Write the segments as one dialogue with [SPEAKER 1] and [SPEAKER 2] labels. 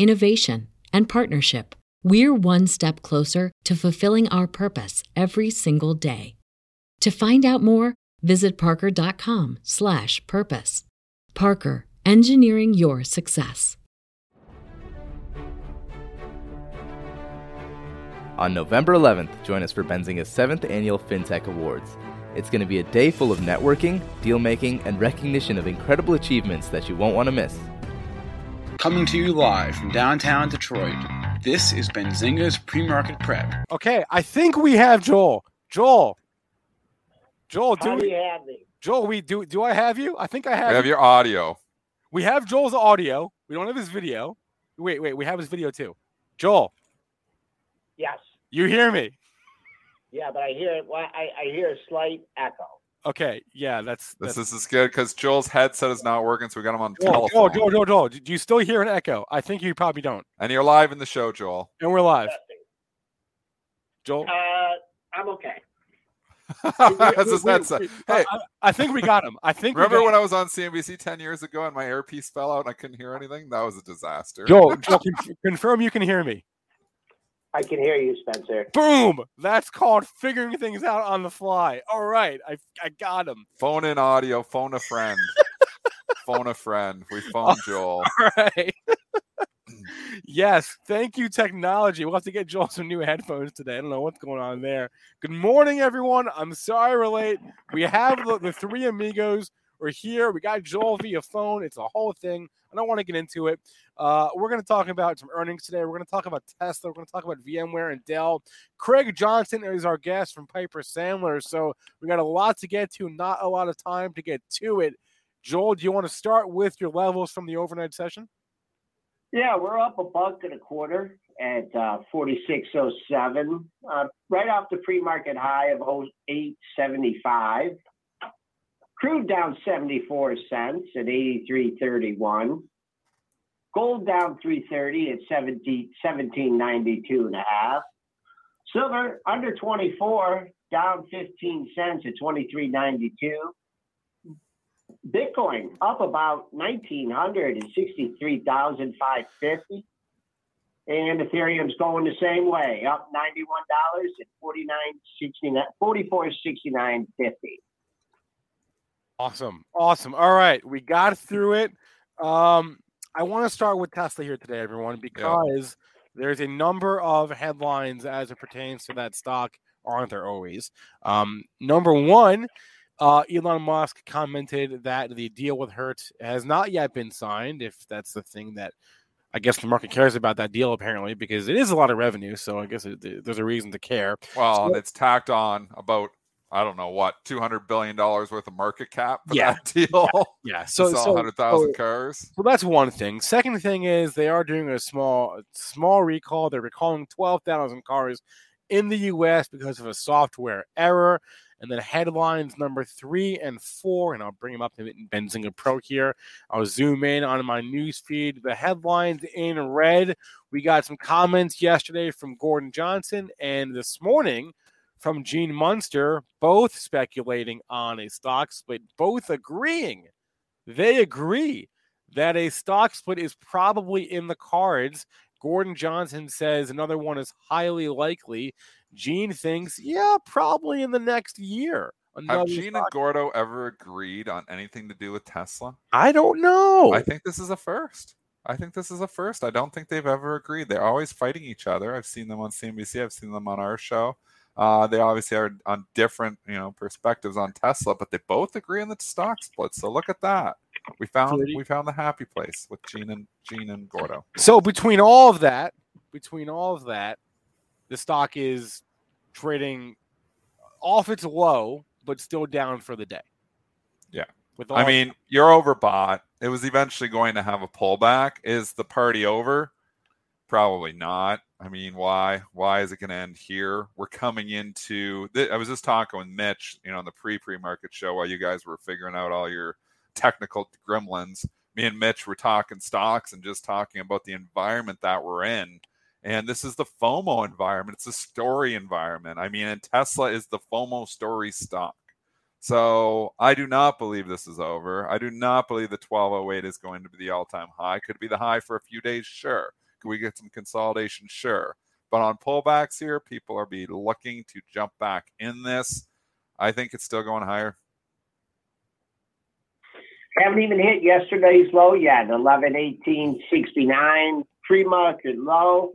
[SPEAKER 1] innovation, and partnership, we're one step closer to fulfilling our purpose every single day. To find out more, visit parker.com/purpose. Parker, engineering your success.
[SPEAKER 2] On November 11th, join us for Benzinga's 7th annual FinTech Awards. It's going to be a day full of networking, deal making, and recognition of incredible achievements that you won't want to miss.
[SPEAKER 3] Coming to you live from downtown Detroit, this is Benzinga's pre-market prep.
[SPEAKER 4] Okay, I think we have Joel. Joel. Joel, do,
[SPEAKER 5] How do
[SPEAKER 4] we,
[SPEAKER 5] have me?
[SPEAKER 4] Joel, we do do I have you? I think I have
[SPEAKER 6] We have
[SPEAKER 4] you.
[SPEAKER 6] your audio.
[SPEAKER 4] We have Joel's audio. We don't have his video. Wait, wait, we have his video too. Joel,
[SPEAKER 5] Yes.
[SPEAKER 4] you hear me?
[SPEAKER 5] Yeah, but I hear well, I, I hear a slight echo.
[SPEAKER 4] Okay, yeah, that's
[SPEAKER 6] This
[SPEAKER 4] that's,
[SPEAKER 6] this is good because Joel's headset is not working, so we got him on
[SPEAKER 4] Joel, Joel,
[SPEAKER 6] telephone.
[SPEAKER 4] Joel, Joel, Joel, do you still hear an echo? I think you probably don't.
[SPEAKER 6] And you're live in the show, Joel.
[SPEAKER 4] And we're live. Joel.
[SPEAKER 5] Uh, I'm okay.
[SPEAKER 6] That's his
[SPEAKER 4] We- we-
[SPEAKER 6] headset. Hey,
[SPEAKER 4] I, I think we got him. I think we
[SPEAKER 6] remember
[SPEAKER 4] got
[SPEAKER 6] when I was on CNBC 10 years ago and my earpiece fell out and I couldn't hear anything? That was a disaster.
[SPEAKER 4] Joel, Joel con- confirm you can hear me.
[SPEAKER 5] I can hear you, Spencer.
[SPEAKER 4] Boom! That's called figuring things out on the fly. All right, I I got him.
[SPEAKER 6] Phone in audio, phone a friend. phone a friend. We phone Joel.
[SPEAKER 4] All right. yes, thank you, technology. We'll have to get Joel some new headphones today. I don't know what's going on there. Good morning, everyone. I'm sorry we're late. We have the, the three amigos. We're here. We got Joel via phone. It's a whole thing. I don't want to get into it. Uh, we're going to talk about some earnings today. We're going to talk about Tesla. We're going to talk about VMware and Dell. Craig Johnson is our guest from Piper Sandler. So we got a lot to get to, not a lot of time to get to it. Joel, do you want to start with your levels from the overnight session?
[SPEAKER 5] Yeah, we're up a buck and a quarter at uh, 46.07, uh, right off the pre-market high of 08.75. Crude down 74 cents at 83.31. Gold down 330 at 17, 1792 and a half. Silver under 24, down 15 cents at 23.92. Bitcoin up about 1900 and 63,550. And Ethereum's going the same way, up $91 at 49.69 44.69.50.
[SPEAKER 4] Awesome. Awesome. All right. We got through it. Um, I want to start with Tesla here today, everyone, because there's a number of headlines as it pertains to that stock, aren't there always? Um, number one, uh, Elon Musk commented that the deal with Hertz has not yet been signed, if that's the thing that I guess the market cares about that deal, apparently, because it is a lot of revenue. So I guess it, there's a reason to care.
[SPEAKER 6] Well,
[SPEAKER 4] So-
[SPEAKER 6] it's tacked on about, I don't know what, $200 billion worth of market cap for
[SPEAKER 4] Yeah.
[SPEAKER 6] that deal.
[SPEAKER 4] Yeah.
[SPEAKER 6] So,
[SPEAKER 4] So, so,
[SPEAKER 6] 100,000
[SPEAKER 4] so-
[SPEAKER 6] cars.
[SPEAKER 4] So that's one thing. Second thing is they are doing a small small recall. They're recalling 12,000 cars in the US because of a software error. And then headlines number three and four, and I'll bring them up in Benzinga Pro here. I'll zoom in on my news feed. The headlines in red. We got some comments yesterday from Gordon Johnson, and this morning from Gene Munster, both speculating on a stock split, both agreeing. They agree that a stock split is probably in the cards. Gordon Johnson says another one is highly likely. Gene thinks, yeah, probably in the next year.
[SPEAKER 6] Have
[SPEAKER 4] Another
[SPEAKER 6] Gene and Gordo ever agreed on anything to do with Tesla?
[SPEAKER 4] I don't know.
[SPEAKER 6] I think this is a first. I think this is a first. I don't think they've ever agreed. They're always fighting each other. I've seen them on CNBC. I've seen them on our show. Uh, they obviously are on different, you know, perspectives on Tesla, but they both agree on the stock split. So look at that. We found we found the happy place with Gene and Gene and Gordo.
[SPEAKER 4] So between all of that, between all of that, the stock is trading off its low, but still down for the day.
[SPEAKER 6] Yeah.
[SPEAKER 4] With
[SPEAKER 6] I mean, you're overbought. It was eventually going to have a pullback. Is the party over? Probably not. I mean, why? Why is it going to end here? We're coming into. Th- I was just talking with Mitch, you know, on the pre-pre market show while you guys were figuring out all your technical gremlins. Me and Mitch were talking stocks and just talking about the environment that we're in. And this is the FOMO environment. It's a story environment. I mean, and Tesla is the FOMO story stock. So I do not believe this is over. I do not believe the 1208 is going to be the all time high. Could it be the high for a few days? Sure. We get some consolidation? Sure. But on pullbacks here, people are be looking to jump back in this. I think it's still going higher.
[SPEAKER 5] Haven't even hit yesterday's low yet. 11, 18, 69 pre-market low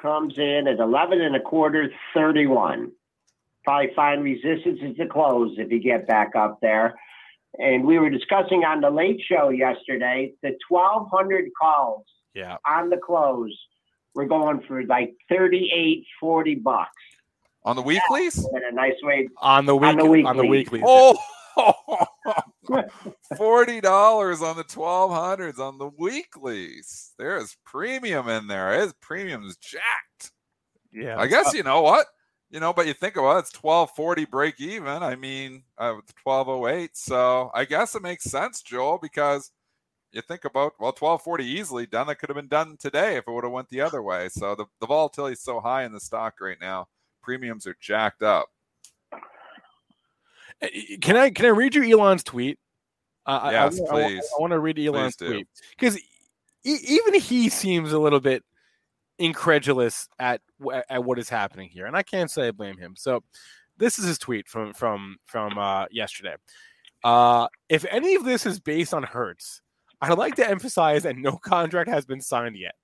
[SPEAKER 5] comes in at 11 and a quarter, 31. Probably find resistance at the close if you get back up there. And we were discussing on the late show yesterday the 1,200 calls
[SPEAKER 4] yeah.
[SPEAKER 5] on the close we're going for like 38, 40 bucks.
[SPEAKER 6] On the weeklies?
[SPEAKER 5] In a nice way.
[SPEAKER 4] on the week
[SPEAKER 5] On the
[SPEAKER 4] on the
[SPEAKER 5] weekly.
[SPEAKER 4] weekly.
[SPEAKER 6] Oh, forty dollars on the twelve hundreds on the weeklies. There is premium in there. His premium's jacked.
[SPEAKER 4] yeah.
[SPEAKER 6] I guess you know what you know, but you think about it, it's twelve forty break even. I mean, uh, twelve oh eight. So I guess it makes sense, Joel, because you think about well, twelve forty easily done. That could have been done today if it would have went the other way. So the the volatility is so high in the stock right now. Premiums are jacked up.
[SPEAKER 4] Uh, Can I can I read you Elon's tweet? Uh, I- I
[SPEAKER 6] Yes,
[SPEAKER 4] wanna- I,
[SPEAKER 6] please.
[SPEAKER 4] I want to read Elon's tweet because e- even he seems a little bit incredulous at at what is happening here, and I can't say I blame him. So, this is his tweet from from from uh, yesterday. Uh, if any of this is based on Hertz, I'd like to emphasize that no contract has been signed yet.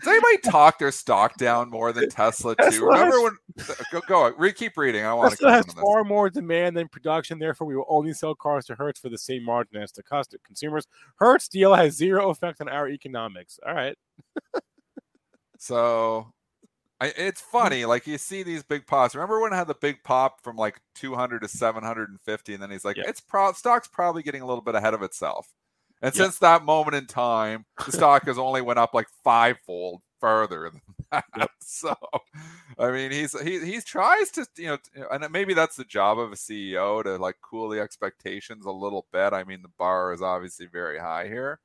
[SPEAKER 6] Does anybody talk their stock down more than Tesla too?
[SPEAKER 4] Tesla
[SPEAKER 6] Remember
[SPEAKER 4] has-
[SPEAKER 6] when? Go, go keep reading. I want to
[SPEAKER 4] Tesla has
[SPEAKER 6] comment on this.
[SPEAKER 4] far more demand than production. Therefore, we will only sell cars to Hertz for the same margin as to consumers. Hertz deal has zero effect on our economics. All right.
[SPEAKER 6] So I, it's mm. funny, like you see these big pops. Remember when it had the big pop from like 200 to 750, and then he's like,
[SPEAKER 4] Yeah.
[SPEAKER 6] "It's pro- stock's probably getting a little bit ahead of itself." And
[SPEAKER 4] Yeah.
[SPEAKER 6] since that moment in time, the stock has only went up like fivefold further than that. So, I mean, he's he he tries to you know, and maybe that's the job of a CEO to like cool the expectations a little bit. I mean, the bar is obviously very high here,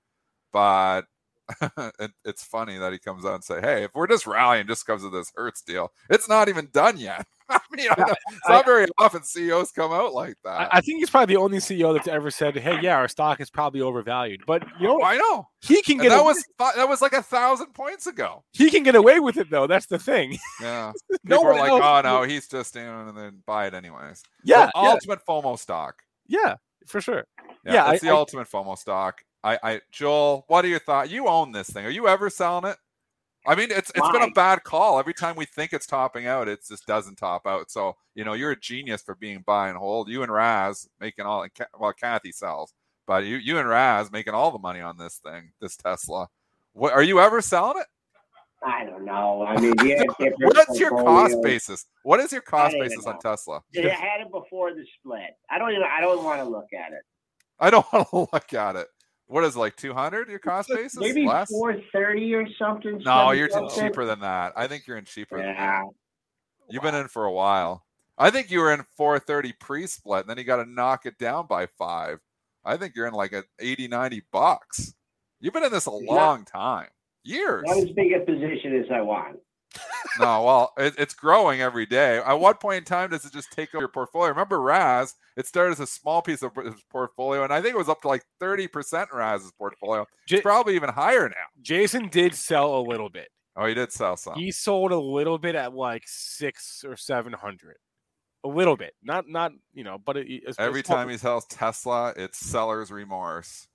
[SPEAKER 6] but it, it's funny that he comes out and say, "Hey, if we're just rallying just because of this Hertz deal, it's not even done yet." I mean, I it's not very often CEOs come out like that.
[SPEAKER 4] I, I think he's probably the only CEO that's ever said, "Hey, yeah, our stock is probably overvalued." But you know,
[SPEAKER 6] I know.
[SPEAKER 4] he can
[SPEAKER 6] And
[SPEAKER 4] get
[SPEAKER 6] that
[SPEAKER 4] away,
[SPEAKER 6] was that was like a thousand points ago.
[SPEAKER 4] he can get away with it though. That's the thing.
[SPEAKER 6] Yeah,
[SPEAKER 4] No
[SPEAKER 6] people are like, "Oh no, he's just know," and then buy it anyways.
[SPEAKER 4] Yeah,
[SPEAKER 6] So,
[SPEAKER 4] yeah,
[SPEAKER 6] ultimate FOMO stock.
[SPEAKER 4] yeah, for sure.
[SPEAKER 6] Yeah,
[SPEAKER 4] Yeah,
[SPEAKER 6] it's
[SPEAKER 4] I-
[SPEAKER 6] the
[SPEAKER 4] I-
[SPEAKER 6] ultimate FOMO stock. I, I, Joel, what are your thoughts? You own this thing. Are you ever selling it? I mean, it's it's been a bad call. Every time we think it's topping out, it just doesn't top out. So you know, you're a genius for being buy and hold. You and Raz making all. and Well, Cathie sells, but you you and Raz making all the money on this thing, this Tesla. What are you ever selling it?
[SPEAKER 5] I don't know. I mean, yeah,
[SPEAKER 6] What's your cost basis? What is your cost basis on. Tesla?
[SPEAKER 5] I had it before the split. I don't even. I don't want to look at it.
[SPEAKER 6] I don't want to look at it. What is it, like 200 your cost basis?
[SPEAKER 5] Maybe
[SPEAKER 6] Less?
[SPEAKER 5] four thirty or something.
[SPEAKER 6] No, you're
[SPEAKER 5] something.
[SPEAKER 6] cheaper than that. I think you're in cheaper than that.
[SPEAKER 5] Yeah.
[SPEAKER 6] You've been in for a while. I think you were in 430 pre-split, and then you got to knock it down by five. I think you're in like a 80, 90 bucks. You've been in this a
[SPEAKER 5] Not-
[SPEAKER 6] long time. Years.
[SPEAKER 5] Not as big a position as I want.
[SPEAKER 6] No, well, it, it's growing every day. At what point in time does it just take over your portfolio? Remember Raz? It started as a small piece of his portfolio, and I think it was up to like 30% Raz's portfolio.
[SPEAKER 4] J-
[SPEAKER 6] It's probably even higher now.
[SPEAKER 4] Jason did sell a little bit.
[SPEAKER 6] Oh, he did sell some.
[SPEAKER 4] He sold a little bit at like six or seven hundred. A little bit, not not you know, but it, it's,
[SPEAKER 6] Every
[SPEAKER 4] it's
[SPEAKER 6] time he sells Tesla, it's seller's remorse.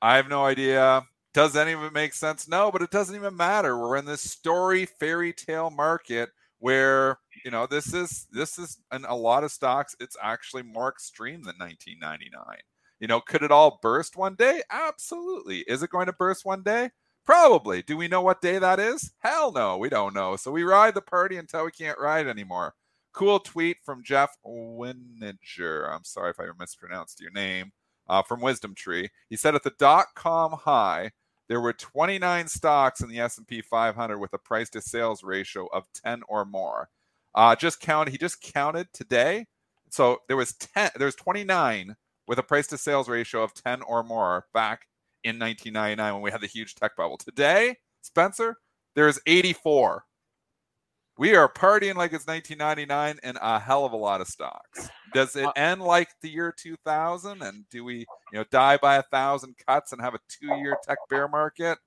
[SPEAKER 6] I have no idea. Does any of it make sense? No, but it doesn't even matter. We're in this story fairy tale market where you know this is this is in a lot of stocks. It's actually more extreme than 1999 you know could it all burst one day? Absolutely. Is it going to burst one day? Probably. Do we know what day that is? Hell no we don't know. So we ride the party until we can't ride anymore. Cool tweet from jeff Weniger i'm sorry if i mispronounced your name. Uh, from WisdomTree. He said at the dot com high there were 29 stocks in the S&P 500 with a price to sales ratio of 10 or more. Uh, just count. He just counted today. So there was 10. There's 29 with a price to sales ratio of 10 or more back in 1999 when we had the huge tech bubble. Today, Spencer, there's 84. We are partying like it's 1999 in a hell of a lot of stocks. Does it uh, end like the year 2000? And do we, you know, die by a thousand cuts and have a two-year tech bear market?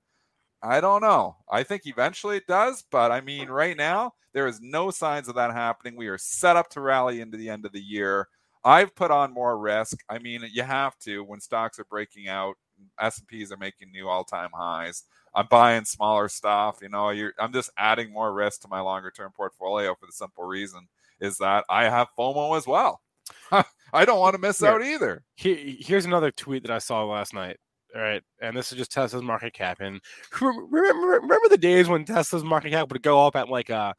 [SPEAKER 6] I don't know. I think eventually it does, but I mean, right now there is no signs of that happening. We are set up to rally into the end of the year. I've put on more risk. I mean, you have to when stocks are breaking out. S&Ps are making new all-time highs. I'm buying smaller stuff. You know, I'm just adding more risk to my longer term portfolio for the simple reason is that I have FOMO as well. I don't want to miss Here, out either.
[SPEAKER 4] here's another tweet that I saw last night. All right, and this is just Tesla's market cap. And remember, remember the days when Tesla's market cap would go up at like a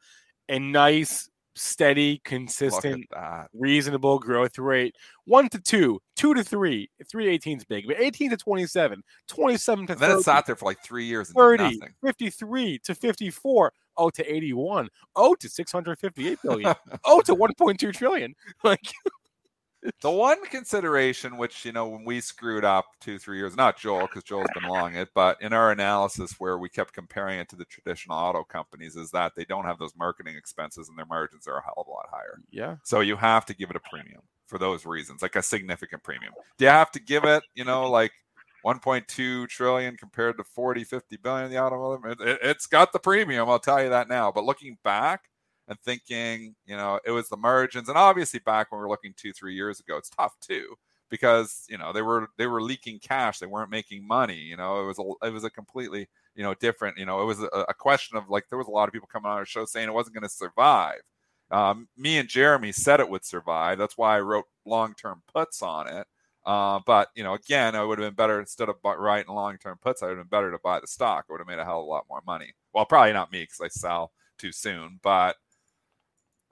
[SPEAKER 4] a nice steady, consistent, reasonable growth rate. One to two, two to three. Three to 18 is big, but 18 to 27, 27 to
[SPEAKER 6] and then 30, it sat there for like three years.
[SPEAKER 4] 30, 53 to 54. Oh to 81. Oh to 658 billion. oh to 1.2 trillion. Like
[SPEAKER 6] the one consideration which you know when we screwed up two three years not joel because joel's been long it but in our analysis where we kept comparing it to the traditional auto companies is that they don't have those marketing expenses and their margins are a hell of a lot higher.
[SPEAKER 4] Yeah.
[SPEAKER 6] So you have to give it a premium for those reasons like a significant premium. Do you have to give it you know like 1.2 trillion compared to 40 50 billion in the automotive? It, it's got the premium i'll tell you that now. But looking back and thinking, you know, it was the margins. And obviously, back when we were looking two, three years ago, it's tough too because you know they were they were leaking cash, they weren't making money. You know, it was a it was a completely you know different. You know, it was a, a question of like there was a lot of people coming on our show saying it wasn't going to survive. Um, me and Jeremy said it would survive. That's why I wrote long term puts on it. Uh, but you know, again, it would have been better instead of writing long term puts. I would have been better to buy the stock. I would have made a hell of a lot more money. Well, probably not me because I sell too soon, but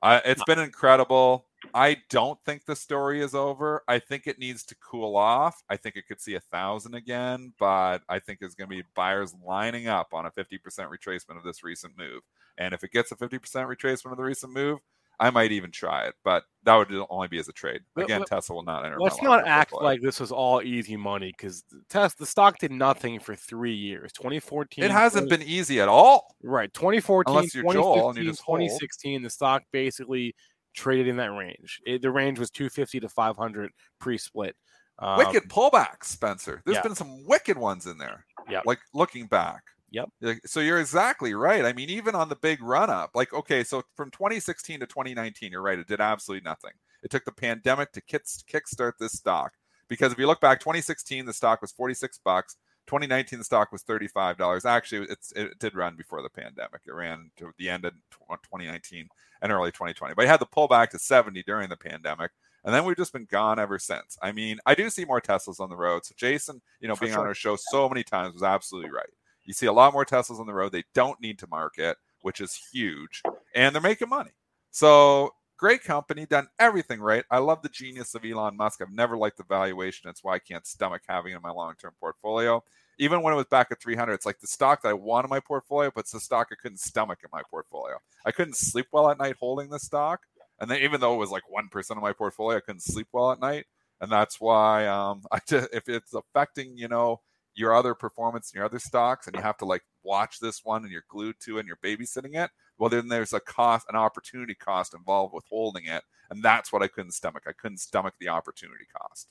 [SPEAKER 6] uh, it's been incredible. I don't think the story is over. I think it needs to cool off. I think it could see a thousand again, but I think there's going to be buyers lining up on a 50% retracement of this recent move. And if it gets a 50% retracement of the recent move, I might even try it, but that would only be as a trade. Again, let, Tesla will not enter.
[SPEAKER 4] Let's not act like this was all easy money because Tesla the stock did nothing for three years. 2014.
[SPEAKER 6] It hasn't 20, been easy at all.
[SPEAKER 4] Right. 2014, 2015, 2016, the stock basically traded in that range. It, the range was 250 to 500 pre-split.
[SPEAKER 6] Um, wicked pullbacks, Spencer. There's yeah. been some wicked ones in there.
[SPEAKER 4] Yeah.
[SPEAKER 6] Like looking back.
[SPEAKER 4] Yep.
[SPEAKER 6] So you're exactly right. I mean, even on the big run up, like, okay, so from 2016 to 2019, you're right. It did absolutely nothing. It took the pandemic to kick kickstart this stock. Because if you look back, 2016, the stock was 46 bucks. 2019, the stock was $35. Actually, it's, it did run before the pandemic. It ran to the end of 2019 uh, and early 2020. But it had the pullback to 70 during the pandemic. And then we've just been gone ever since. I mean, I do see more Teslas on the road. So Jason, you know, For being sure. on our show so many times was absolutely right. You see a lot more Teslas on the road. They don't need to market, which is huge, and they're making money. So great company, done everything right. I love the genius of Elon Musk. I've never liked the valuation. That's why I can't stomach having it in my long-term portfolio. Even when it was back at 300, it's like the stock that I want in my portfolio, but it's the stock I couldn't stomach in my portfolio. I couldn't sleep well at night holding the stock, and then even though it was like one percent of my portfolio, I couldn't sleep well at night, and that's why um, I just, if it's affecting you know your other performance and your other stocks and you have to like watch this one and you're glued to it and you're babysitting it, well, then there's a cost, an opportunity cost involved with holding it. And that's what I couldn't stomach. I couldn't stomach the opportunity cost.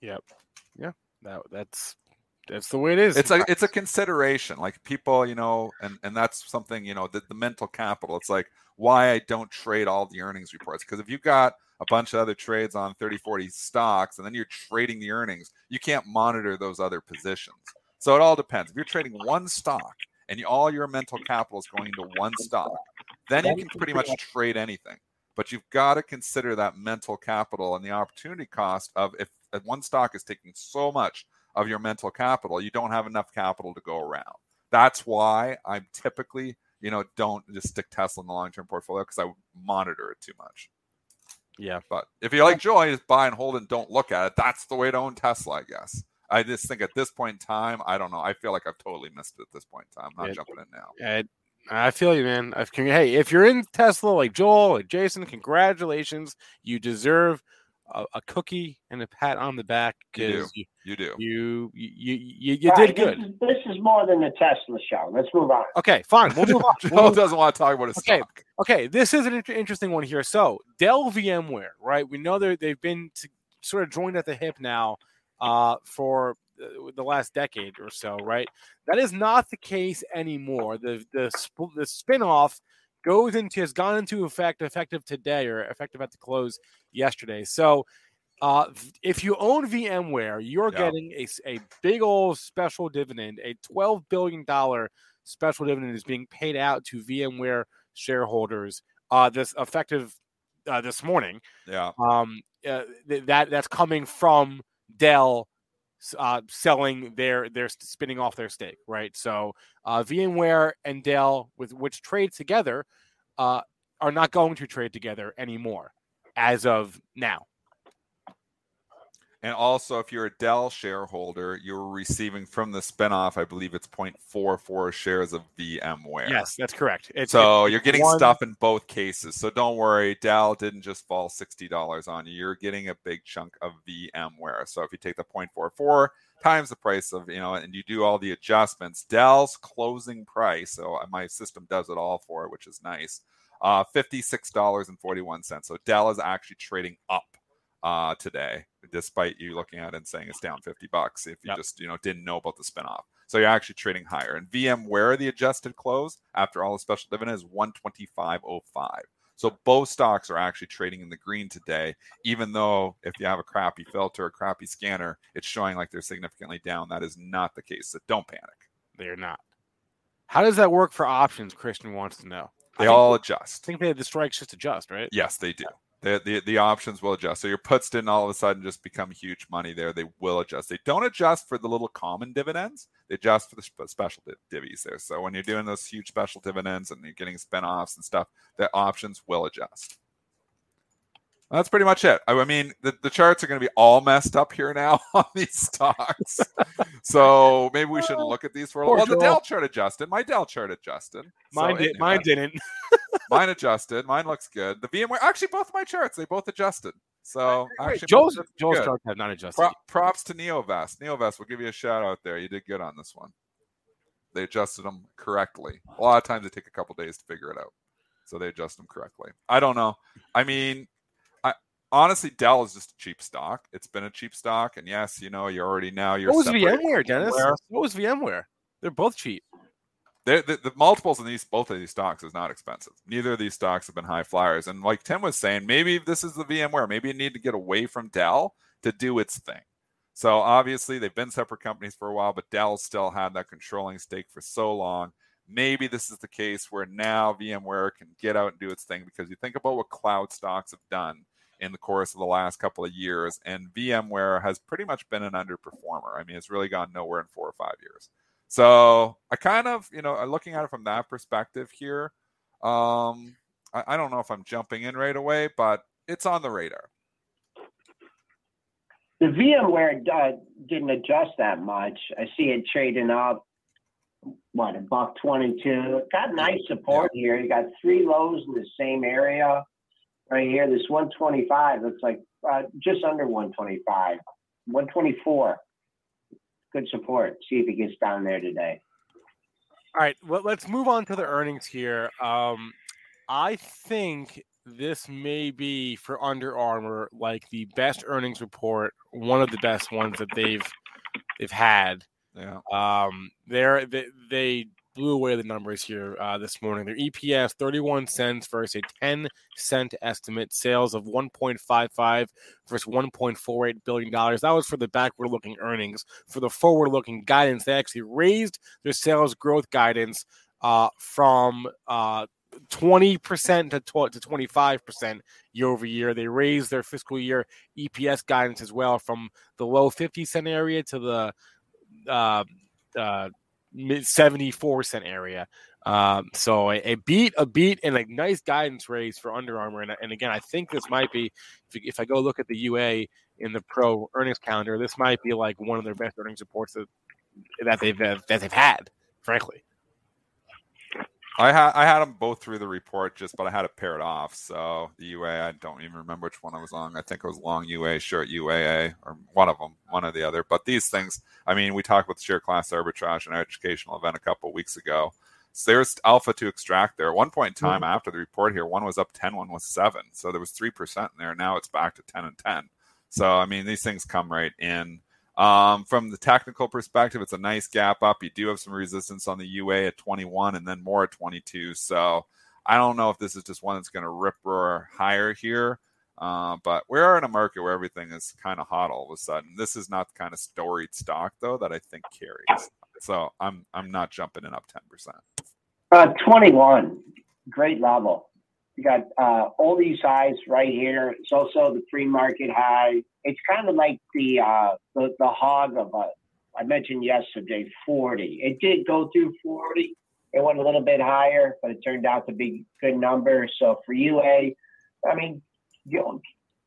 [SPEAKER 4] Yep. Yeah. That, that's that's the way it is.
[SPEAKER 6] It's a it's a consideration. Like people, you know, and and that's something, you know, the, the mental capital. It's like why I don't trade all the earnings reports. Because if you've got a bunch of other trades on 30, 40 stocks, and then you're trading the earnings, you can't monitor those other positions. So it all depends. If you're trading one stock and you, all your mental capital is going into one stock, then you can pretty much trade anything. But you've got to consider that mental capital and the opportunity cost of if one stock is taking so much of your mental capital, you don't have enough capital to go around. That's why I'm typically, you know, don't just stick Tesla in the long term portfolio because I monitor it too much.
[SPEAKER 4] Yeah.
[SPEAKER 6] But if you like joy, just buy and hold and don't look at it. That's the way to own Tesla, I guess. I just think at this point in time, I don't know. I feel like I've totally missed it at this point in time. I'm not
[SPEAKER 4] Yeah.
[SPEAKER 6] jumping in now.
[SPEAKER 4] I, I feel you, man. I, hey, if you're in Tesla like Joel, like Jason, congratulations. You deserve a, a cookie and a pat on the back
[SPEAKER 6] You do.
[SPEAKER 4] because you,
[SPEAKER 6] You do.
[SPEAKER 4] you you you, you, you
[SPEAKER 5] All
[SPEAKER 4] did good.
[SPEAKER 5] This is, this is more than the Tesla show. Let's move on.
[SPEAKER 4] Okay, fine. We'll move on. We'll move
[SPEAKER 6] doesn't want to talk about his
[SPEAKER 4] Okay.
[SPEAKER 6] stock.
[SPEAKER 4] Okay, this is an inter- interesting one here. So Dell VMware, right? We know that they've been to, sort of joined at the hip now uh, for uh, the last decade or so, right? That is not the case anymore. The the sp- the spinoff goes into has gone into effect effective today or effective at the close yesterday. So. Uh, if you own VMware, you're
[SPEAKER 6] Yeah.
[SPEAKER 4] getting a big old special dividend. A twelve billion dollar special dividend is being paid out to VMware shareholders uh, this effective uh, this morning.
[SPEAKER 6] Yeah.
[SPEAKER 4] Um, uh, th- that that's coming from Dell uh, selling their their spinning off their stake, right? So uh, VMware and Dell, with which trade together, uh, are not going to trade together anymore as of now.
[SPEAKER 6] And also, if you're a Dell shareholder, you're receiving from the spinoff, I believe it's 0.44 shares of VMware.
[SPEAKER 4] Yes, that's correct. It's,
[SPEAKER 6] so
[SPEAKER 4] it's
[SPEAKER 6] you're getting
[SPEAKER 4] one-
[SPEAKER 6] stuff in both cases. So don't worry, Dell didn't just fall $60 on you. You're getting a big chunk of VMware. So if you take the 0.44 times the price of, you know, and you do all the adjustments, Dell's closing price, so uh, my system does it all for it, which is nice. Uh, $56.41. So Dell is actually trading up uh, today, despite you looking at it and saying it's down 50 bucks if you
[SPEAKER 4] Yep.
[SPEAKER 6] just, you know, didn't know about the spinoff. So you're actually trading higher. And vm VMware, the adjusted close after all the special dividend is 125.05. So both stocks are actually trading in the green today, even though if you have a crappy filter, a crappy scanner, it's showing like they're significantly down. That is not the case. So don't panic.
[SPEAKER 4] They're not. How does that work for options? Christian wants to know.
[SPEAKER 6] They all
[SPEAKER 4] I
[SPEAKER 6] adjust.
[SPEAKER 4] think they the strikes just adjust, right?
[SPEAKER 6] Yes, they do. The, the, the options will adjust. So your puts didn't all of a sudden just become huge money there. They will adjust. They don't adjust for the little common dividends. They adjust for the special div- divvies there. So when you're doing those huge special dividends and you're getting spin-offs and stuff, the options will adjust. That's pretty much it. I I mean, the, the charts are going to be all messed up here now on these stocks. so maybe we should oh, look at these for a
[SPEAKER 4] little.
[SPEAKER 6] while. Well, the Dell chart adjusted. My Dell chart adjusted. So
[SPEAKER 4] Mine
[SPEAKER 6] it
[SPEAKER 4] did.
[SPEAKER 6] knew
[SPEAKER 4] Mine didn't.
[SPEAKER 6] Mine adjusted. Mine looks good. The VMware, actually, both my charts, they both adjusted. So actually,
[SPEAKER 4] Joe's
[SPEAKER 6] that's
[SPEAKER 4] Joe's
[SPEAKER 6] good.
[SPEAKER 4] charts have not adjusted.
[SPEAKER 6] Pro- props to NeoVest. NeoVest, we'll give you a shout out there. You did good on this one. They adjusted them correctly. A lot of times they take a couple days to figure it out, so they adjust them correctly. I don't know. I mean, I honestly, Dell is just a cheap stock. It's been a cheap stock, and yes, you know, you're already now you're.
[SPEAKER 4] What was
[SPEAKER 6] separating
[SPEAKER 4] VMware, Dennis?
[SPEAKER 6] VMware.
[SPEAKER 4] What was VMware? They're both cheap.
[SPEAKER 6] The, the multiples in these both of these stocks is not expensive. Neither of these stocks have been high flyers. And like Tim was saying, maybe this is the VMware. Maybe you need to get away from Dell to do its thing. So obviously they've been separate companies for a while, but Dell still had that controlling stake for so long. Maybe this is the case where now VMware can get out and do its thing because you think about what cloud stocks have done in the course of the last couple of years, and VMware has pretty much been an underperformer. I mean, it's really gone nowhere in four or five years. So I kind of, you know, looking at it from that perspective here, um, I, I don't know if I'm jumping in right away, but it's on the radar.
[SPEAKER 5] The VMware uh, didn't adjust that much. I see it trading up, what, a buck 22. Got nice support here. You got three lows in the same area right here. This 125 looks like uh, just under 125, 124. Good support. See if it gets down there today.
[SPEAKER 4] All right, well, let's move on to the earnings here. Um, I think this may be for Under Armour like the best earnings report, one of the best ones that they've they've had.
[SPEAKER 6] Yeah.
[SPEAKER 4] Um, they're, they they blew away the numbers here uh, this morning. Their EPS 31 cents versus a 10 cent estimate. Sales of 1.55 versus 1.48 billion dollars. That was for the backward-looking earnings. For the forward-looking guidance, they actually raised their sales growth guidance uh, from uh, 20% to, to 25% year over year. They raised their fiscal year EPS guidance as well from the low 50 cent area to the uh, uh, 74 cent area. Um, so a, a, beat, a beat, and a nice guidance raise for Under Armour. And, and again, I think this might be, if, if, I go look at the UA in the pro earnings calendar, this might be like one of their best earnings reports that, that they've that they've had, frankly.
[SPEAKER 6] I had I had them both through the report, just but I had to pair it paired off. So the UA, I don't even remember which one I was on. I think it was long UA, short UAA, or one of them, one or the other. But these things, I mean, we talked about share class arbitrage and educational event a couple weeks ago. So there's alpha to extract there. At one point in time mm-hmm. after the report here, one was up 10, one was seven. So there was 3% in there. Now it's back to 10 and 10. So, I mean, these things come right in. Um, from the technical perspective, it's a nice gap up. You do have some resistance on the UA at 21 and then more at 22. So I don't know if this is just one that's going to rip roar higher here. Uh, but we are in a market where everything is kind of hot all of a sudden. This is not the kind of storied stock though that I think carries. So I'm I'm not jumping in up 10%.
[SPEAKER 5] Uh, 21, great level. You got uh, all these highs right here. It's also the pre-market high it's kind of like the uh, the, the hog of a, I mentioned yesterday, 40. It did go through 40. It went a little bit higher, but it turned out to be good number. So for UA, I mean, you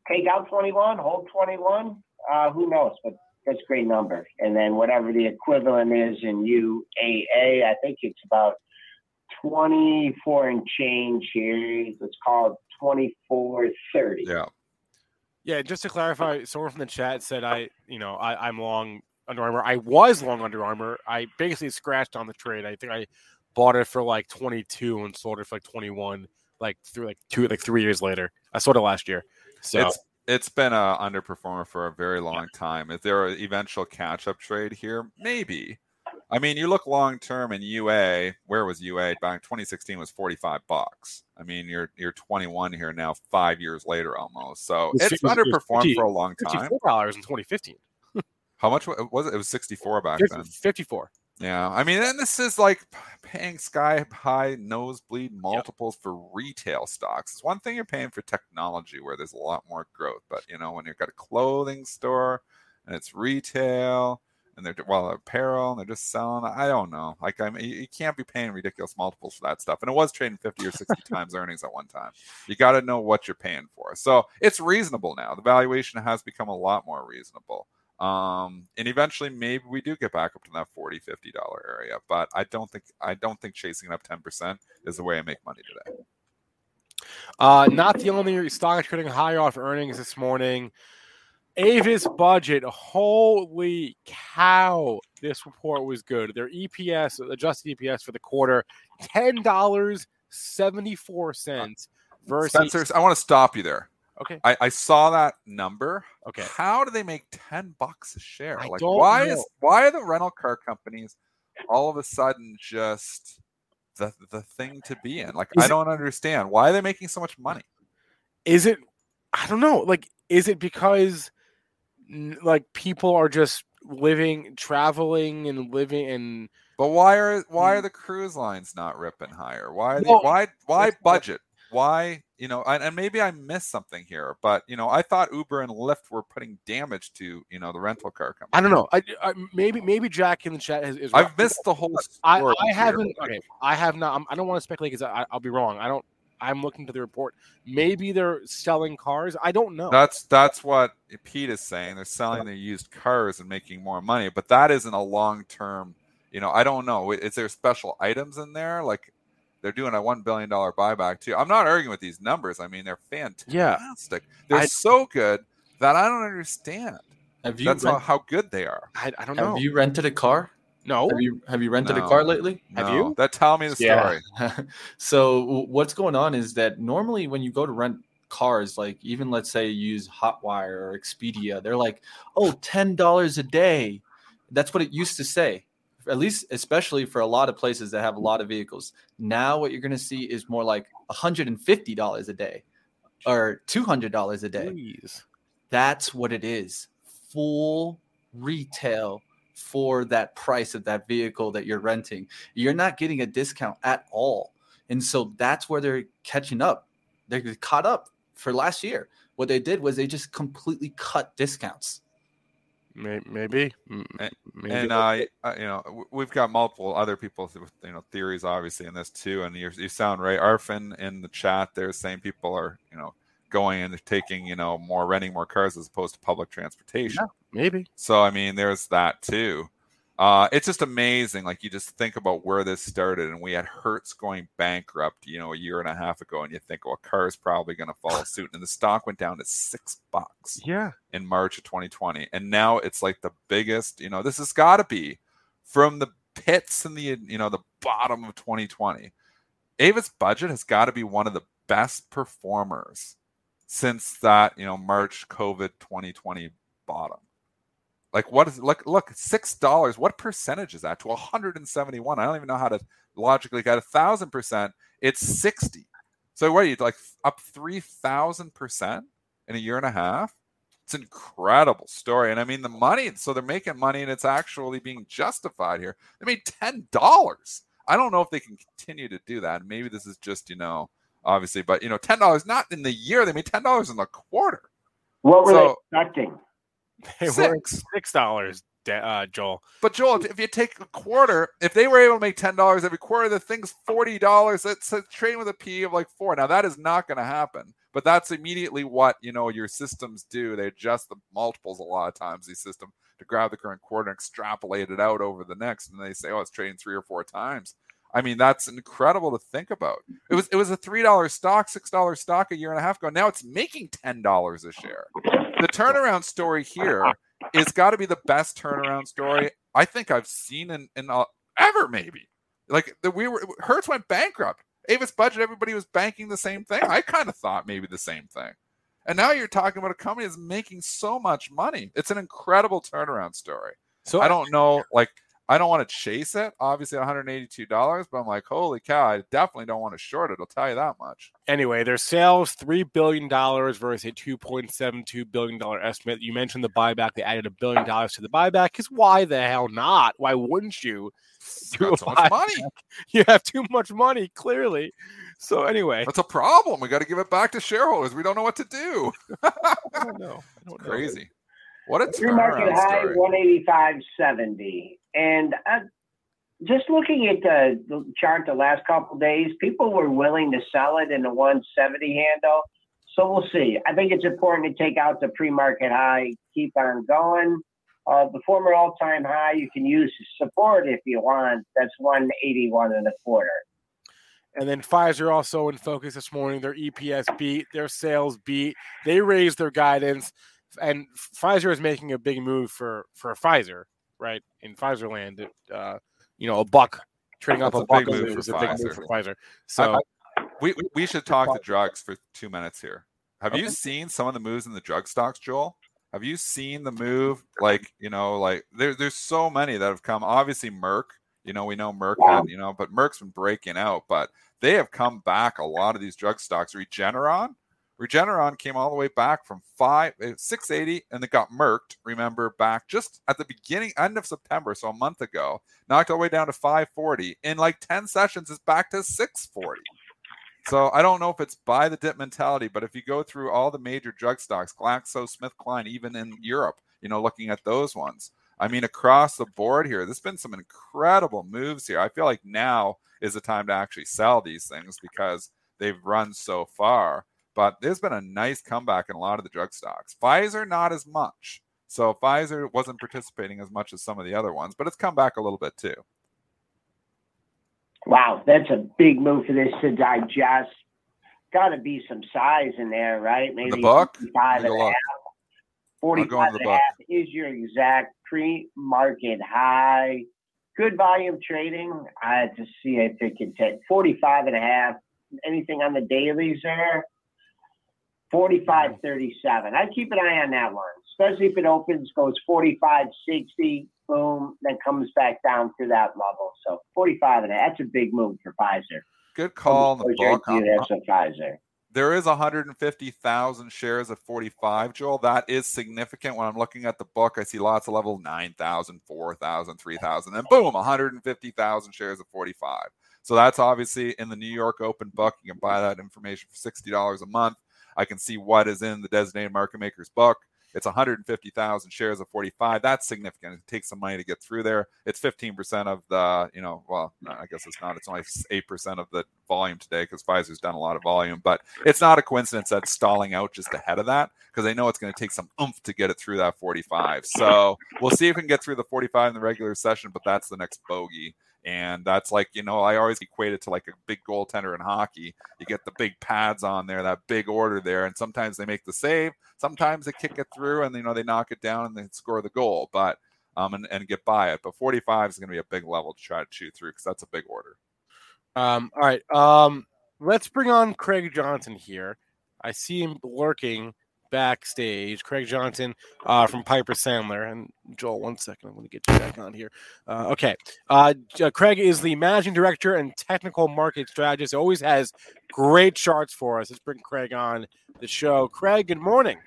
[SPEAKER 5] take out 21, hold 21. Uh, who knows? But that's a great number. And then whatever the equivalent is in UAA, I think it's about 24 and change here. Let's call it 2430.
[SPEAKER 6] Yeah.
[SPEAKER 4] Yeah, just to clarify, someone from the chat said I, you know, I, I'm long Under Armour. I was long Under Armour. I basically scratched on the trade. I think I bought it for like 22 and sold it for like 21, like through like two, like three years later. I sold it last year. So
[SPEAKER 6] it's it's been a underperformer for a very long yeah. time. Is there an eventual catch up trade here? Maybe. I mean, you look long term in UA. Where was UA back? in 2016 was 45 bucks. I mean, you're you're 21 here now, five years later almost. So it's, it's underperformed 50, for a long time.
[SPEAKER 4] Dollars in 2015.
[SPEAKER 6] How much was it? It was 64 back
[SPEAKER 4] 50,
[SPEAKER 6] then.
[SPEAKER 4] 54.
[SPEAKER 6] Yeah, I mean, and this is like paying sky high nosebleed multiples yep. for retail stocks. It's one thing you're paying for technology where there's a lot more growth, but you know, when you've got a clothing store and it's retail and they're well apparel and they're just selling. I don't know. Like I mean, you can't be paying ridiculous multiples for that stuff. And it was trading fifty or sixty times earnings at one time. You got to know what you're paying for. So it's reasonable now. The valuation has become a lot more reasonable. Um, and eventually maybe we do get back up to that 40 50 dollar area but i don't think i don't think chasing it up 10% is the way i make money today
[SPEAKER 4] uh, not the only stock trading high off earnings this morning Avis Budget, holy cow! This report was good. Their EPS, adjusted EPS for the quarter, ten dollars seventy four cents versus.
[SPEAKER 6] Spencer, I want to stop you there.
[SPEAKER 4] Okay.
[SPEAKER 6] I, I, saw that number.
[SPEAKER 4] Okay.
[SPEAKER 6] How do they make ten bucks a share?
[SPEAKER 4] I
[SPEAKER 6] like, why
[SPEAKER 4] know.
[SPEAKER 6] is why are the rental car companies all of a sudden just the the thing to be in? Like, is I don't it, understand why are they making so much money.
[SPEAKER 4] Is it? I don't know. Like, is it because like people are just living, traveling, and living and.
[SPEAKER 6] But why are why are mm. the cruise lines not ripping higher? Why they, why why budget? Why you know? And, and, maybe I missed something here, but you know, I thought Uber and Lyft were putting damage to you know the rental car company.
[SPEAKER 4] I don't know. I, I maybe maybe Jack in the chat is. is
[SPEAKER 6] I've missed the whole.
[SPEAKER 4] I, I haven't. Okay, I have not. I'm, I do not want to speculate because I'll be wrong. I don't. I'm looking to the report. Maybe they're selling cars. I don't know.
[SPEAKER 6] That's that's what Pete is saying. They're selling their used cars and making more money, but that isn't a long term. You know, I don't know. Is there special items in there? Like they're doing a one billion dollar buyback too. I'm not arguing with these numbers. I mean, they're fantastic.
[SPEAKER 4] Yeah.
[SPEAKER 6] They're I, so good that I don't understand.
[SPEAKER 7] Have you
[SPEAKER 6] That's rent- how, how good they are.
[SPEAKER 4] I, I don't know.
[SPEAKER 7] Have you rented a car?
[SPEAKER 4] No.
[SPEAKER 7] Have you have you rented
[SPEAKER 6] no.
[SPEAKER 7] a car lately?
[SPEAKER 6] No.
[SPEAKER 4] Have you?
[SPEAKER 6] That tell me the story.
[SPEAKER 7] Yeah. so what's going on is that normally when you go to rent cars, like even let's say you use Hotwire or Expedia, they're like, oh, $10 a day. That's what it used to say at least especially for a lot of places that have a lot of vehicles. Now what you're going to see is more like $150 a day or $200 a day.
[SPEAKER 4] Jeez.
[SPEAKER 7] That's what it is. Full retail for that price of that vehicle that you're renting. You're not getting a discount at all. And so that's where they're catching up. They're caught up for last year. What they did was they just completely cut discounts.
[SPEAKER 4] Maybe.
[SPEAKER 6] And-
[SPEAKER 4] Maybe.
[SPEAKER 6] and uh, uh, you know we've got multiple other people with you know theories obviously in this too and you you sound right arfin in the chat there's saying people are you know going and taking you know more renting more cars as opposed to public transportation
[SPEAKER 4] Maybe.
[SPEAKER 6] so i mean there's that too uh, it's just amazing like you just think about where this started and we had hertz going bankrupt you know a year and a half ago and you think well a car is probably going to follow suit and the stock went down to six bucks
[SPEAKER 4] Yeah.
[SPEAKER 6] in March of 2020. And now it's like the biggest, you know, this has got to be from the pits and the, you know, the bottom of 2020. Avis budget has got to be one of the best performers since that, you know, March COVID 2020 bottom. Like what is look look six dollars? What percentage is that to 171? I don't even know how to logically get a thousand percent. It's 60. So what are you like up three thousand percent in a year and a half? It's an incredible story. And I mean, the money, so they're making money and it's actually being justified here. They made $10. I don't know if they can continue to do that. Maybe this is just, you know, obviously, but, you know, $10 not in the year. They made $10 in the quarter.
[SPEAKER 5] What were
[SPEAKER 6] So-
[SPEAKER 5] they expecting?
[SPEAKER 4] They were
[SPEAKER 6] Six.
[SPEAKER 4] six dollars, uh, Joel.
[SPEAKER 6] But Joel, if- if you take a quarter, if they were able to make ten dollars every quarter, the thing's forty dollars. That's a trade with a P of like four. Now that is not going to happen. But that's immediately what you know your systems do. They adjust the multiples a lot of times. These systems to grab the current quarter and extrapolate it out over the next, and they say, "Oh, it's trading three or four times." I mean, that's incredible to think about. It was it was a three dollar stock, six dollar stock a year and a half ago. Now it's making ten dollars a share. The turnaround story here is got to be the best turnaround story I think I've seen in, in uh, ever. Maybe like the we were Hertz went bankrupt. Avis budget, everybody was banking the same thing. I kind of thought maybe the same thing. And now you're talking about a company that's making so much money. It's an incredible turnaround story.
[SPEAKER 4] So
[SPEAKER 6] I don't know, like I don't want to chase it, obviously $182, but I'm like, holy cow, I definitely don't want to short it. I'll tell you that much.
[SPEAKER 4] Anyway, their sales $3 billion versus a $2.72 billion estimate. You mentioned the buyback. They added a billion dollars to the buyback because why the hell not? Why wouldn't you? Do
[SPEAKER 6] so much money.
[SPEAKER 4] You have too much money, clearly. So, anyway,
[SPEAKER 6] that's a problem. We got to give it back to shareholders. We don't know what to do.
[SPEAKER 4] I don't know. I don't it's know.
[SPEAKER 6] crazy. What a
[SPEAKER 5] Your market high, 185.70 and uh, just looking at the, chart the last couple days, people were willing to sell it in the one seventy handle. So we'll see. I think it's important to take out the pre market high, keep on going. Uh, the former all time high, you can use support if you want. That's one eighty one and a quarter.
[SPEAKER 4] And then Pfizer also in focus this morning. Their EPS beat, their sales beat. They raised their guidance, and Pfizer is making a big move for for Pfizer, right? In Pfizer land, it, uh, you know, a buck trading up a
[SPEAKER 6] a
[SPEAKER 4] buck
[SPEAKER 6] big
[SPEAKER 4] is,
[SPEAKER 6] move for
[SPEAKER 4] is a big move
[SPEAKER 6] Pfizer.
[SPEAKER 4] for Pfizer. So
[SPEAKER 6] We, we- we should talk to drugs for two minutes here. Have you seen some of the moves in the drug stocks, Joel? Have you seen the move? Like, you know, like there, there's so many that have come. Obviously, Merck, you know, we know Merck had, you know, but Merck's been breaking out, but they have come back a lot of these drug stocks. Regeneron, Regeneron came all the way back from five, eh, 680 and it got merked, remember, back just at the beginning, end of September, so a month ago, knocked all the way down to 540. In like 10 sessions, it's back to 640. So I don't know if it's buy the dip mentality, but if you go through all the major drug stocks, Glaxo, Smith Kline, even in Europe, you know, looking at those ones, I mean, across the board here, there's been some incredible moves here. I feel like now is the time to actually sell these things because they've run so far. But there's been a nice comeback in a lot of the drug stocks. Pfizer, not as much. So Pfizer wasn't participating as much as some of the other ones, but it's come back a little bit too.
[SPEAKER 5] Wow, that's a big move for this to digest. Got to be some size in there, right? Maybe
[SPEAKER 6] the book?
[SPEAKER 5] 55
[SPEAKER 6] Let
[SPEAKER 5] and a half.
[SPEAKER 6] look. I'll go
[SPEAKER 5] 45 and a half is your exact pre-market high. Good volume trading. I had to see if it can take 45 and a half. Anything on the dailies there? 45, 37. I'd keep an eye on that one, especially if it opens, goes 45, 60. boom, then comes back down to that level. So 45 and that's a big move for Pfizer.
[SPEAKER 6] Good call on the book.
[SPEAKER 5] A Pfizer.
[SPEAKER 6] There is 150,000 shares at 45, Joel. That is significant. When I'm looking at the book, I see lots of level 9,000, 4,000, 3,000, and boom, 150,000 shares at 45. So that's obviously in the New York Open book. You can buy that information for $60 a month. I can see what is in the designated market maker's book. It's 150,000 shares of 45. That's significant. It takes some money to get through there. It's 15% of the, you know, well, I guess it's not. It's only 8% of the volume today because Pfizer's done a lot of volume. But it's not a coincidence that's stalling out just ahead of that because they know it's going to take some oomph to get it through that 45. So we'll see if we can get through the 45 in the regular session, but that's the next bogey. And that's like, you know, I always equate it to like a big goaltender in hockey. You get the big pads on there, that big order there, and sometimes they make the save, sometimes they kick it through and you know they knock it down and they score the goal, but um and, and get by it. But 45 is gonna be a big level to try to chew through because that's a big order.
[SPEAKER 4] Um, all right. Um, let's bring on Craig Johnson here. I see him lurking backstage. Craig Johnson uh, from Piper Sandler. And Joel, one second. I'm going to get you back on here. Uh, okay. Uh, Craig is the managing director and technical market strategist. Always has great charts for us. Let's bring Craig on the show. Craig, good morning.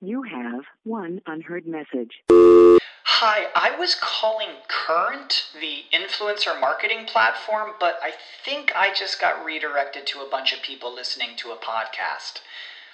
[SPEAKER 8] You have one unheard message.
[SPEAKER 9] Hi, I was calling Current, the influencer marketing platform, but I think I just got redirected to a bunch of people listening to a podcast.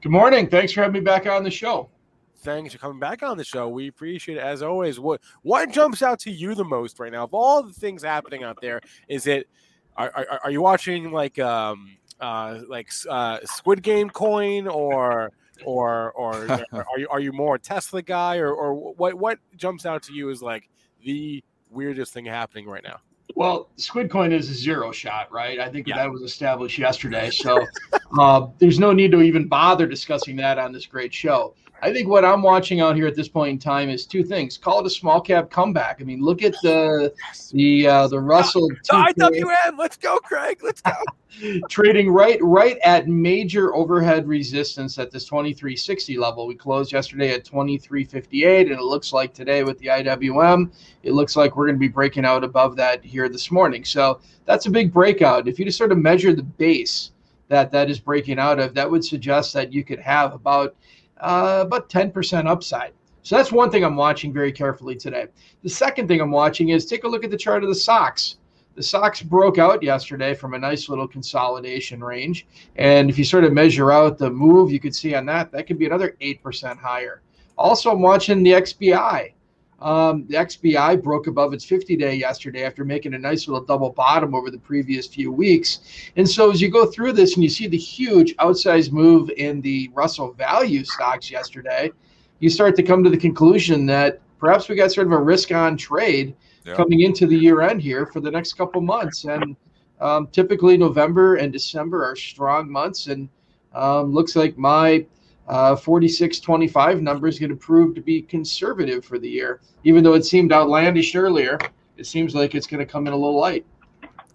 [SPEAKER 10] Good morning. Thanks for having me back on the show.
[SPEAKER 4] Thanks for coming back on the show. We appreciate it as always. What what jumps out to you the most right now of all the things happening out there? Is it are, are, are you watching like um uh like uh Squid Game coin or or or are you are you more a Tesla guy or or what what jumps out to you is like the weirdest thing happening right now?
[SPEAKER 10] Well, Squid Coin is a zero shot, right? I think yeah. that was established yesterday. So uh, there's no need to even bother discussing that on this great show. I think what I'm watching out here at this point in time is two things. Call it a small cap comeback. I mean, look at the the uh, the Russell.
[SPEAKER 4] The IWM. Let's go, Craig. Let's go.
[SPEAKER 10] trading right right at major overhead resistance at this 2360 level. We closed yesterday at 2358, and it looks like today with the IWM, it looks like we're going to be breaking out above that here this morning. So that's a big breakout. If you just sort of measure the base that that is breaking out of, that would suggest that you could have about uh, about 10% upside. So that's one thing I'm watching very carefully today. The second thing I'm watching is take a look at the chart of the SOX. The SOX broke out yesterday from a nice little consolidation range. And if you sort of measure out the move, you could see on that, that could be another 8% higher. Also, I'm watching the XBI. Um, the XBI broke above its 50 day yesterday after making a nice little double bottom over the previous few weeks. And so, as you go through this and you see the huge outsized move in the Russell value stocks yesterday, you start to come to the conclusion that perhaps we got sort of a risk on trade yeah. coming into the year end here for the next couple months. And um, typically, November and December are strong months. And um, looks like my uh, 46-25 number is going to prove to be conservative for the year. Even though it seemed outlandish earlier, it seems like it's going to come in a little light.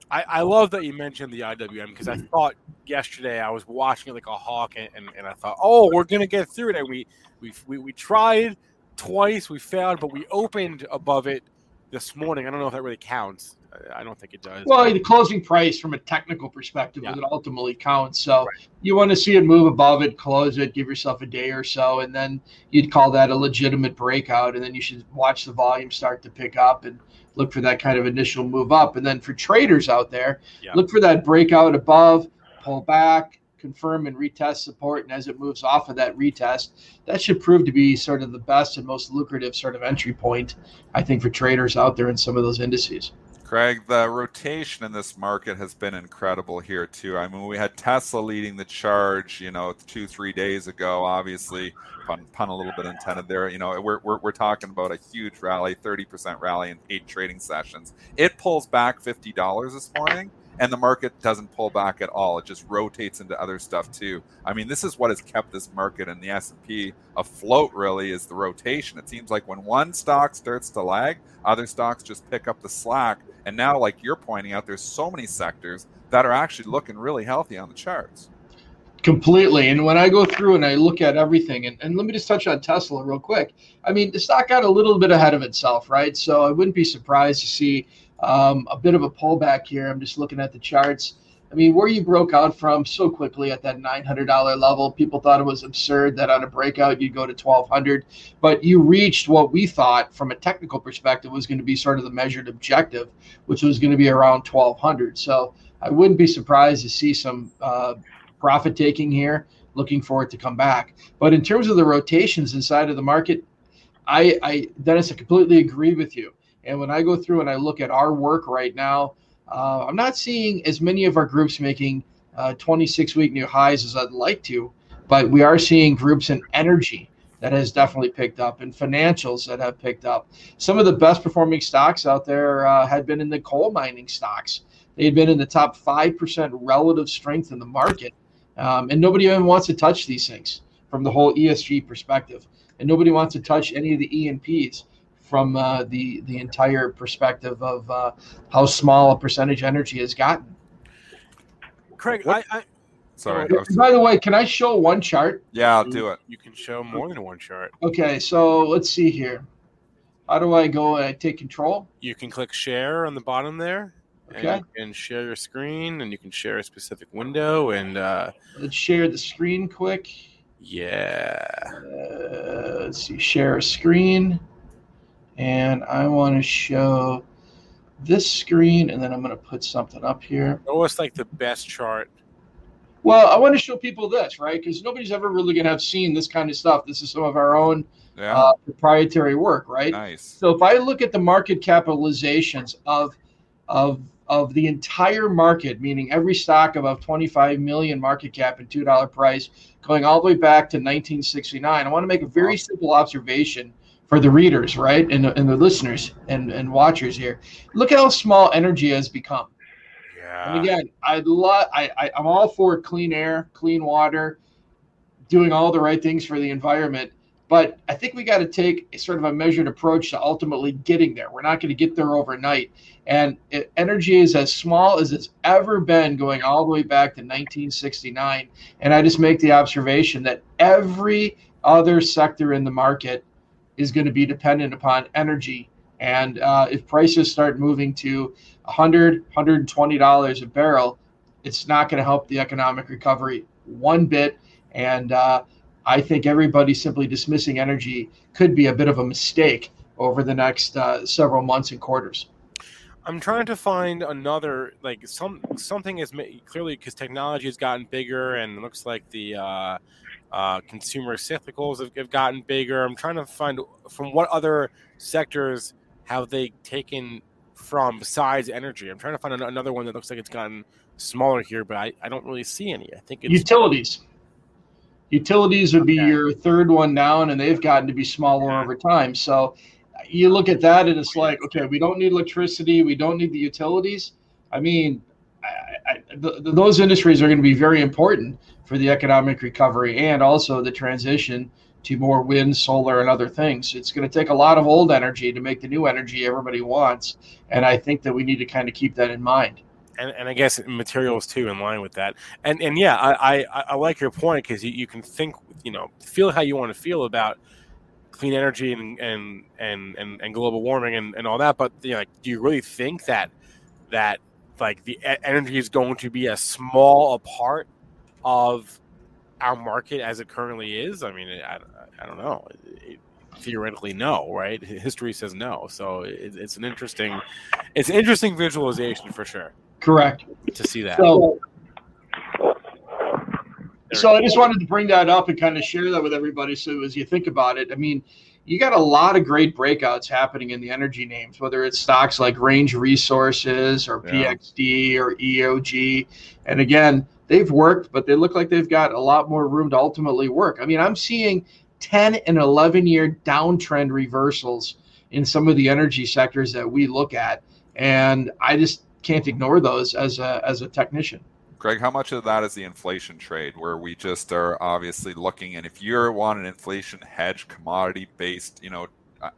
[SPEAKER 4] I, I love that you mentioned the IWM because I thought yesterday I was watching it like a hawk and, and, and I thought, oh, we're going to get through it. And we, we, we, we tried twice, we failed, but we opened above it this morning. I don't know if that really counts I- don't think it does.
[SPEAKER 10] Well, the closing price from a technical perspective
[SPEAKER 4] Yeah.
[SPEAKER 10] is what ultimately counts. So you want to see it move above it, close it, give yourself a day or so, and then you'd call that a legitimate breakout. And then you should watch the volume start to pick up and look for that kind of initial move up. And then for traders out there,
[SPEAKER 4] Yeah.
[SPEAKER 10] look for that breakout above, pull back, confirm and retest support. And as it moves off of that retest, that should prove to be sort of the best and most lucrative sort of entry point, I think, for traders out there in some of those indices.
[SPEAKER 6] Craig, the rotation in this market has been incredible here too. I mean, we had Tesla leading the charge, you know, two, three days ago. Obviously, pun, pun a little bit intended there. You know, we're, we're, we're talking about a huge rally, 30% rally in eight trading sessions. It pulls back $50 this morning, and the market doesn't pull back at all. It just rotates into other stuff too. I mean, this is what has kept this market and the S&P afloat. Really, is the rotation. It seems like when one stock starts to lag, other stocks just pick up the slack. And now, like you're pointing out, there's so many sectors that are actually looking really healthy on the charts.
[SPEAKER 10] Completely. And when I go through and I look at everything, and, and let me just touch on Tesla real quick. I mean, the stock got a little bit ahead of itself, right? So I wouldn't be surprised to see um, a bit of a pullback here. I'm just looking at the charts. I mean, where you broke out from so quickly at that $900 level, people thought it was absurd that on a breakout you'd go to 1200 but you reached what we thought from a technical perspective was going to be sort of the measured objective, which was going to be around 1200 So I wouldn't be surprised to see some uh, profit taking here, looking for it to come back. But in terms of the rotations inside of the market, I, I Dennis, I completely agree with you. And when I go through and I look at our work right now, uh, I'm not seeing as many of our groups making uh, 26 week new highs as I'd like to, but we are seeing groups in energy that has definitely picked up and financials that have picked up. Some of the best performing stocks out there uh, had been in the coal mining stocks. They had been in the top 5% relative strength in the market. Um, and nobody even wants to touch these things from the whole ESG perspective. And nobody wants to touch any of the E&Ps from uh, the, the entire perspective of uh, how small a percentage energy has gotten.
[SPEAKER 4] Craig, I, I
[SPEAKER 6] Sorry.
[SPEAKER 10] By the way, can I show one chart?
[SPEAKER 6] Yeah, I'll do it.
[SPEAKER 4] You can show more than one chart.
[SPEAKER 10] Okay, so let's see here. How do I go and I take control?
[SPEAKER 4] You can click share on the bottom there.
[SPEAKER 10] Okay.
[SPEAKER 4] And you can share your screen and you can share a specific window and uh
[SPEAKER 10] Let's share the screen quick.
[SPEAKER 4] yeah.
[SPEAKER 10] Uh, let's see, share a screen. And I want to show this screen, and then I'm going to put something up here.
[SPEAKER 4] Almost like the best chart.
[SPEAKER 10] Well, I want to show people this, right? Because nobody's ever really going to have seen this kind of stuff. This is some of our own
[SPEAKER 6] Yeah.
[SPEAKER 10] uh, proprietary work, right?
[SPEAKER 6] Nice.
[SPEAKER 10] So if I look at the market capitalizations of of of the entire market, meaning every stock above 25 million market cap and two dollar price, going all the way back to 1969, I want to make a very simple observation for the readers, right, and the, and the listeners and and watchers here. Look at how small energy has become.
[SPEAKER 4] Yeah.
[SPEAKER 10] And again, I love I, I I'm all for clean air, clean water, doing all the right things for the environment. But I think we got to take a sort of a measured approach to ultimately getting there. We're not going to get there overnight. And it, energy is as small as it's ever been, going all the way back to 1969. And I just make the observation that every other sector in the market is going to be dependent upon energy. And uh, if prices start moving to 100 $120 a barrel, it's not going to help the economic recovery one bit. And uh, I think everybody simply dismissing energy could be a bit of a mistake over the next uh, several months and quarters.
[SPEAKER 4] I'm trying to find another like some something is clearly because technology has gotten bigger and looks like the uh, uh, consumer cyclicals have, have gotten bigger. I'm trying to find from what other sectors have they taken from besides energy. I'm trying to find an- another one that looks like it's gotten smaller here, but I, I don't really see any. I think it's
[SPEAKER 10] Utilities. Utilities would be your third one down, and they've gotten to be smaller over time. So you look at that, and it's like, okay, we don't need electricity, we don't need the utilities. I mean, I, I, th- th- those industries are going to be very important for the economic recovery and also the transition to more wind, solar, and other things. It's going to take a lot of old energy to make the new energy everybody wants, and I think that we need to kind of keep that in mind.
[SPEAKER 4] and, and I guess materials too in line with that. And and yeah, I I, I like your point because you, you can think you know feel how you want to feel about clean energy and and and and, and global warming and, and all that. But you know, like, do you really think that that like the energy is going to be as small a part of our market as it currently is? I mean, I, I don't know. It- theoretically, no, right? History says no. So it, it's an interesting, it's an interesting visualization for sure
[SPEAKER 10] Correct.
[SPEAKER 4] to see that.
[SPEAKER 10] So, so I just wanted to bring that up and kind of share that with everybody. So as you think about it, I mean, you got a lot of great breakouts happening in the energy names, whether it's stocks like Range Resources or
[SPEAKER 6] Yeah.
[SPEAKER 10] PXD or EOG. And again, they've worked, but they look like they've got a lot more room to ultimately work. I mean, I'm seeing 10 and 11 year downtrend reversals in some of the energy sectors that we look at. And I just can't ignore those as a, as a technician.
[SPEAKER 6] Greg, how much of that is the inflation trade where we just are obviously looking and if you want an inflation hedge commodity based, you know,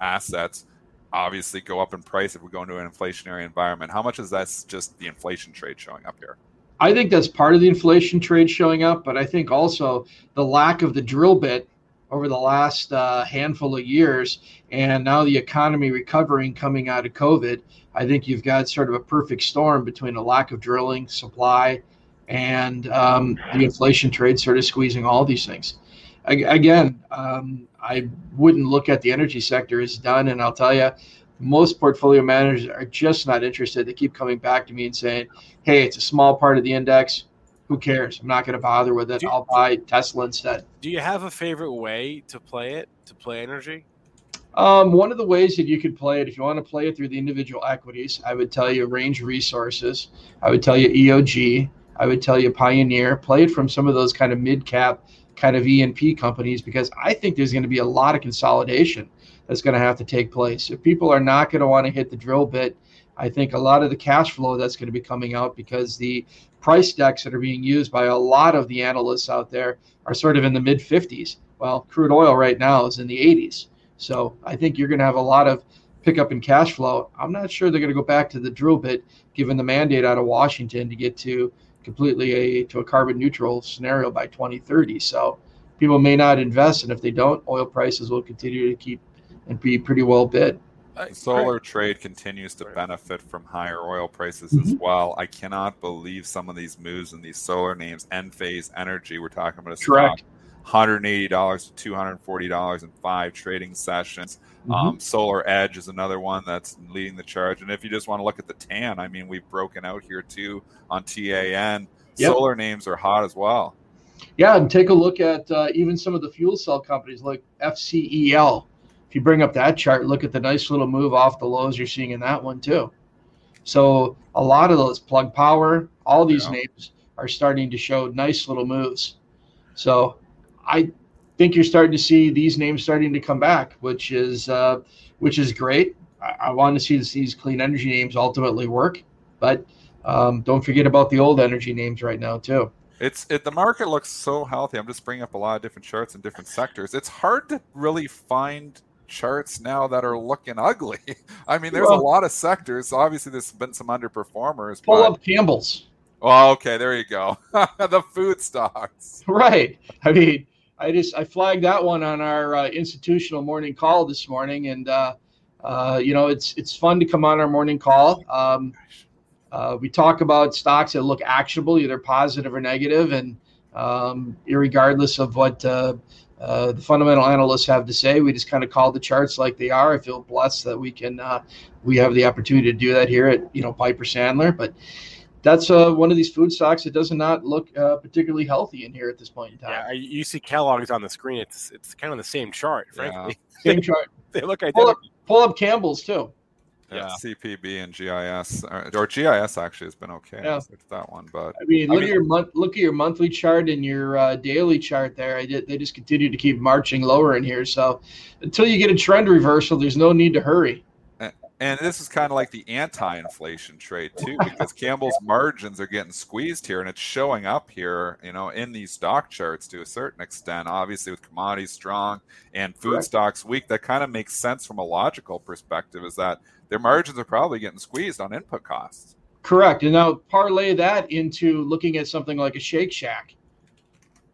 [SPEAKER 6] assets obviously go up in price if we go into an inflationary environment. How much is that just the inflation trade showing up here?
[SPEAKER 10] I think that's part of the inflation trade showing up, but I think also the lack of the drill bit over the last uh, handful of years, and now the economy recovering coming out of COVID. I think you've got sort of a perfect storm between a lack of drilling, supply, and um, the inflation trade sort of squeezing all these things. A- Again, um, I wouldn't look at the energy sector as done, and I'll tell you, most portfolio managers are just not interested. They keep coming back to me and saying, "Hey, it's a small part of the index. Who cares? I'm not going to bother with it.
[SPEAKER 4] Do-
[SPEAKER 10] I'll buy Tesla instead."
[SPEAKER 4] Do you have a favorite way to play it? To play energy?
[SPEAKER 10] Um, one of the ways that you could play it, if you want to play it through the individual equities, I would tell you Range Resources. I would tell you EOG. I would tell you Pioneer. Play it from some of those kind of mid cap, kind of E&P companies because I think there's going to be a lot of consolidation that's going to have to take place. If people are not going to want to hit the drill bit, I think a lot of the cash flow that's going to be coming out because the price decks that are being used by a lot of the analysts out there are sort of in the mid 50s. Well, crude oil right now is in the 80s. So I think you're going to have a lot of pickup in cash flow. I'm not sure they're going to go back to the drill bit, given the mandate out of Washington to get to completely a to a carbon neutral scenario by 2030. So people may not invest, and if they don't, oil prices will continue to keep and be pretty well bid.
[SPEAKER 6] The solar trade continues to benefit from higher oil prices as mm-hmm. well. I cannot believe some of these moves in these solar names. Enphase Energy, we're talking about a
[SPEAKER 10] Correct.
[SPEAKER 6] stock, $180 to $240 in five trading sessions. Um, Solar Edge is another one that's leading the charge. And if you just want to look at the TAN, I mean, we've broken out here too on TAN.
[SPEAKER 10] Yep.
[SPEAKER 6] Solar names are hot as well.
[SPEAKER 10] Yeah, and take a look at uh, even some of the fuel cell companies like FCEL. If you bring up that chart, look at the nice little move off the lows you're seeing in that one too. So a lot of those plug power, all these
[SPEAKER 6] Yeah.
[SPEAKER 10] names are starting to show nice little moves. So I think you're starting to see these names starting to come back, which is uh, which is great. I, I want to see this, these clean energy names ultimately work, but um, don't forget about the old energy names right now too.
[SPEAKER 6] It's it. The market looks so healthy. I'm just bringing up a lot of different charts in different sectors. It's hard to really find charts now that are looking ugly. I mean, there's a lot of sectors. Obviously, there's been some underperformers.
[SPEAKER 10] Pull
[SPEAKER 6] but,
[SPEAKER 10] up Campbell's.
[SPEAKER 6] Oh, okay, there you go. the food stocks.
[SPEAKER 10] Right. I mean, I just I flagged that one on our uh, institutional morning call this morning, and uh, uh, you know it's it's fun to come on our morning call. Um, uh, we talk about stocks that look actionable, either positive or negative, and um, irregardless of what uh, uh, the fundamental analysts have to say, we just kind of call the charts like they are. I feel blessed that we can we have the opportunity to do that here at you know Piper Sandler, but. That's uh, one of these food stocks that does not look uh, particularly healthy in here at this point in time.
[SPEAKER 4] Yeah, you see Kellogg's on the screen. It's it's kind of the same chart, frankly.
[SPEAKER 10] Same chart.
[SPEAKER 4] They look
[SPEAKER 10] Pull
[SPEAKER 4] identical.
[SPEAKER 10] up, pull up Campbell's too.
[SPEAKER 6] Yeah,
[SPEAKER 4] Yeah.
[SPEAKER 6] CPB and GIS, or, or GIS actually has been okay.
[SPEAKER 10] Yeah.
[SPEAKER 6] It's that one, but
[SPEAKER 10] I mean,
[SPEAKER 6] I
[SPEAKER 10] look
[SPEAKER 6] mean-
[SPEAKER 10] at your month, look at your monthly chart and your uh, daily chart there. I did, they just continue to keep marching lower in here. So until you get a trend reversal, there's no need to hurry.
[SPEAKER 6] And this is kind of like the anti-inflation trade too, because Campbell's margins are getting squeezed here, and it's showing up here, you know, in these stock charts to a certain extent. Obviously, with commodities strong and food
[SPEAKER 10] Correct.
[SPEAKER 6] stocks weak, that kind of makes sense from a logical perspective. Is that their margins are probably getting squeezed on input costs.
[SPEAKER 10] Correct. And now parlay that into looking at something like a Shake Shack,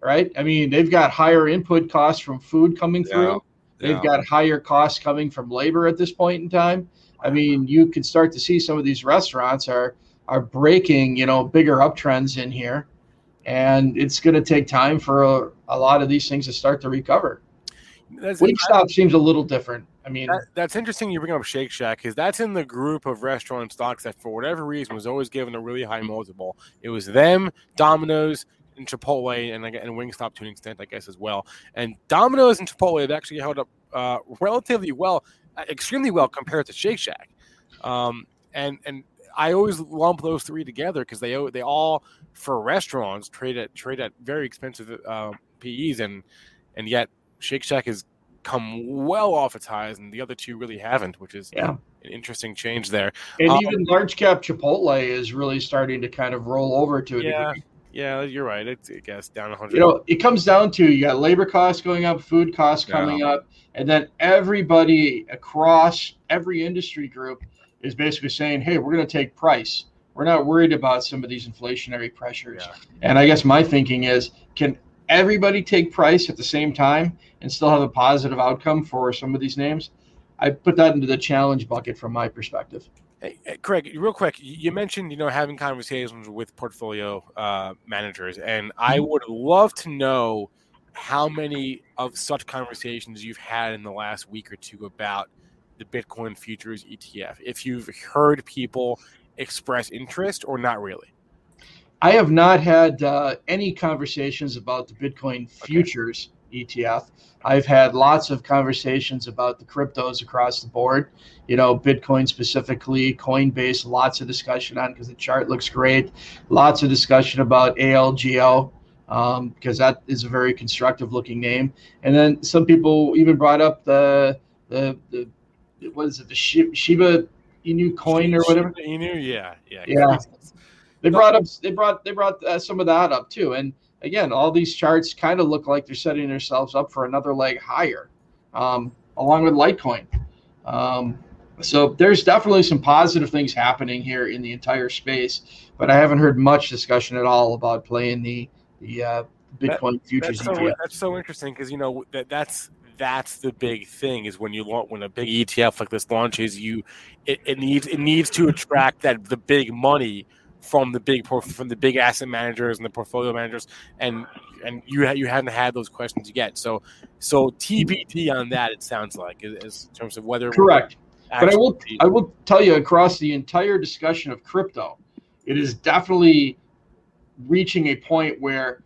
[SPEAKER 10] right? I mean, they've got higher input costs from food coming
[SPEAKER 6] Yeah.
[SPEAKER 10] through. They've
[SPEAKER 6] Yeah.
[SPEAKER 10] got higher costs coming from labor at this point in time. I mean, you can start to see some of these restaurants are are breaking, you know, bigger uptrends in here, and it's going to take time for a, a lot of these things to start to recover.
[SPEAKER 4] That's,
[SPEAKER 10] Wingstop seems a little different. I mean,
[SPEAKER 4] that, that's interesting. You bring up Shake Shack because that's in the group of restaurant stocks that, for whatever reason, was always given a really high multiple. It was them, Domino's, and Chipotle, and and Wingstop to an extent, I guess, as well. And Domino's and Chipotle have actually held up uh, relatively well, extremely well compared to Shake Shack. Um, and and I always lump those three together because they they all for restaurants trade at trade at very expensive uh, PEs, and and yet Shake Shack has come well off its highs, and the other two really haven't, which is
[SPEAKER 10] Yeah.
[SPEAKER 4] an interesting change there.
[SPEAKER 10] and
[SPEAKER 4] Um,
[SPEAKER 10] even large cap Chipotle is really starting to kind of roll over to it.
[SPEAKER 4] yeah,
[SPEAKER 10] degree.
[SPEAKER 4] Yeah, you're right. It's I guess down 100.
[SPEAKER 10] You know, it comes down to you got labor costs going up, food costs coming
[SPEAKER 6] Yeah.
[SPEAKER 10] up, and then everybody across every industry group is basically saying, "Hey, we're going to take price. We're not worried about some of these inflationary pressures." And I guess my thinking is, can everybody take price at the same time and still have a positive outcome for some of these names? I put that into the challenge bucket from my perspective.
[SPEAKER 4] Hey, Craig, real quick, you mentioned you know having conversations with portfolio uh, managers, and I
[SPEAKER 10] Mm-hmm.
[SPEAKER 4] would love to know how many of such conversations you've had in the last week or two about the Bitcoin futures ETF. If you've heard people express interest or not really.
[SPEAKER 10] I have not had uh, any conversations about the Bitcoin futures ETF. I've had lots of conversations about the cryptos across the board. You know, Bitcoin specifically, Coinbase, lots of discussion on because the chart looks great. Lots of discussion about ALGO um, because that is a very constructive looking name. And then some people even brought up the the, the what is it, the Shi- Shiba Inu coin or whatever.
[SPEAKER 4] You knew, yeah, yeah,
[SPEAKER 10] Yeah. They brought up they brought they brought uh, some of that up too. And again, all these charts kind of look like they're setting themselves up for another leg higher, um, along with Litecoin. Um, so there's definitely some positive things happening here in the entire space, but I haven't heard much discussion at all about playing the the uh, Bitcoin futures
[SPEAKER 4] That's so, that's so interesting because you know that that's that's the big thing is when you launch when a big ETF like this launches, you it, it needs it needs to attract that the big money from the big from the big asset managers and the portfolio managers, and and you ha- you haven't had those questions yet. So so TBT on that. It sounds like is, in terms of whether
[SPEAKER 10] Correct. But I will
[SPEAKER 4] actually-
[SPEAKER 10] I will tell you across the entire discussion of crypto, it is definitely reaching a point where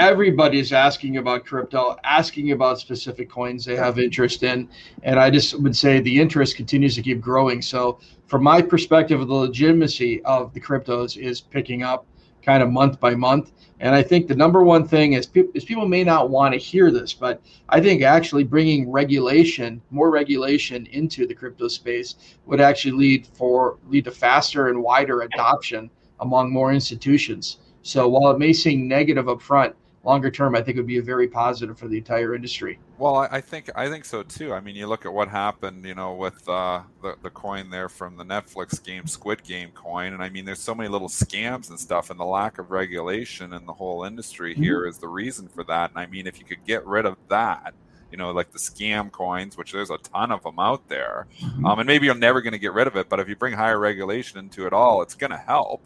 [SPEAKER 10] everybody's asking about crypto, asking about specific coins they have interest in, and I just would say the interest continues to keep growing. So from my perspective, the legitimacy of the cryptos is picking up kind of month by month. And I think the number one thing is, peop is people may not want to hear this, but I think actually bringing regulation, more regulation into the crypto space would actually lead for lead to faster and wider adoption among more institutions. So while it may seem negative up front, longer term, I think it would be a very positive for the entire industry.
[SPEAKER 6] Well, I, think I think so too. I mean, you look at what happened, you know, with uh, the the coin there from the Netflix game, Squid Game coin, and I mean, there's so many little scams and stuff, and the lack of regulation in the whole industry
[SPEAKER 10] Mhm.
[SPEAKER 6] here is the reason for that. And I mean, if you could get rid of that, you know, like the scam coins, which there's a ton of them out there, um, and maybe you're never going to get rid of it, but if you bring higher regulation into it all, it's going to help.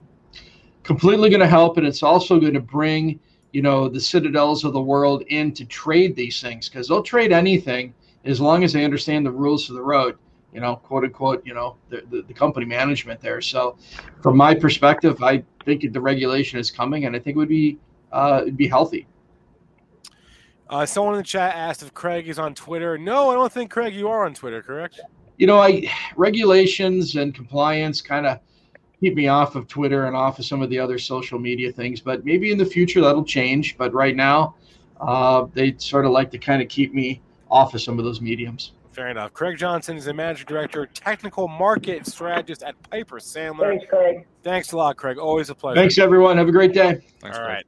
[SPEAKER 10] completely going to help and it's also going to bring you know the citadels of the world in to trade these things because they'll trade anything as long as they understand the rules of the road you know quote unquote you know the, the, the company management there so from my perspective i think the regulation is coming and i think it would be uh, it'd be healthy
[SPEAKER 4] Uh, someone in the chat asked if Craig is on Twitter. No, I don't think Craig, you are on Twitter, correct?
[SPEAKER 10] you know i regulations and compliance kind of keep me off of twitter and off of some of the other social media things but maybe in the future that'll change but right now uh, they sort of like to kind of keep me off of some of those mediums
[SPEAKER 4] Fair enough. Craig Johnson is the managing director, technical market strategist at Piper Sandler.
[SPEAKER 5] Thanks, Craig.
[SPEAKER 4] Thanks a lot, Craig. Always a pleasure.
[SPEAKER 10] thanks everyone have a great day
[SPEAKER 6] Thanks,
[SPEAKER 4] All
[SPEAKER 6] Craig.
[SPEAKER 4] right.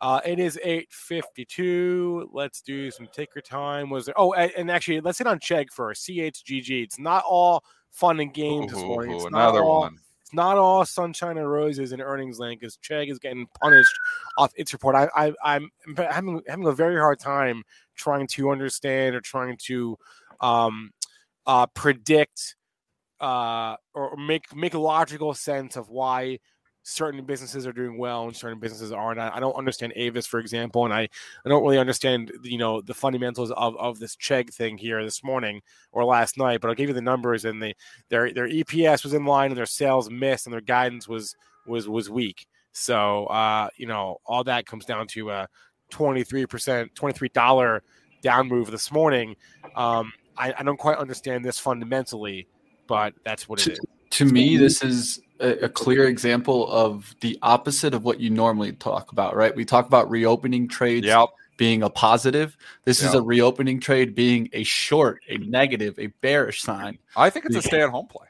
[SPEAKER 4] Uh, it is 8.52. Let's do some ticker time. Was there? Oh, and actually, let's hit on Chegg first. CHGG. It's not all fun and games this morning. It's
[SPEAKER 6] ooh,
[SPEAKER 4] not
[SPEAKER 6] another
[SPEAKER 4] all,
[SPEAKER 6] one.
[SPEAKER 4] Not all sunshine and roses in earnings land because Chegg is getting punished off its report. I, I, I'm having, having a very hard time trying to understand or trying to um, uh, predict uh, or make make logical sense of why certain businesses are doing well and certain businesses aren't. I, I don't understand Avis, for example, and I, I don't really understand you know the fundamentals of, of this Chegg thing here this morning or last night. But I'll give you the numbers, and they their their EPS was in line, and their sales missed, and their guidance was was was weak. So uh, you know all that comes down to a twenty three percent, twenty three dollar down move this morning. Um, I, I don't quite understand this fundamentally, but that's what it is.
[SPEAKER 7] To me, this is a, a clear example of the opposite of what you normally talk about, right? We talk about reopening trades
[SPEAKER 6] Yep.
[SPEAKER 7] being a positive. This is a reopening trade being a short, a negative, a bearish sign.
[SPEAKER 6] I think it's a stay-at-home play.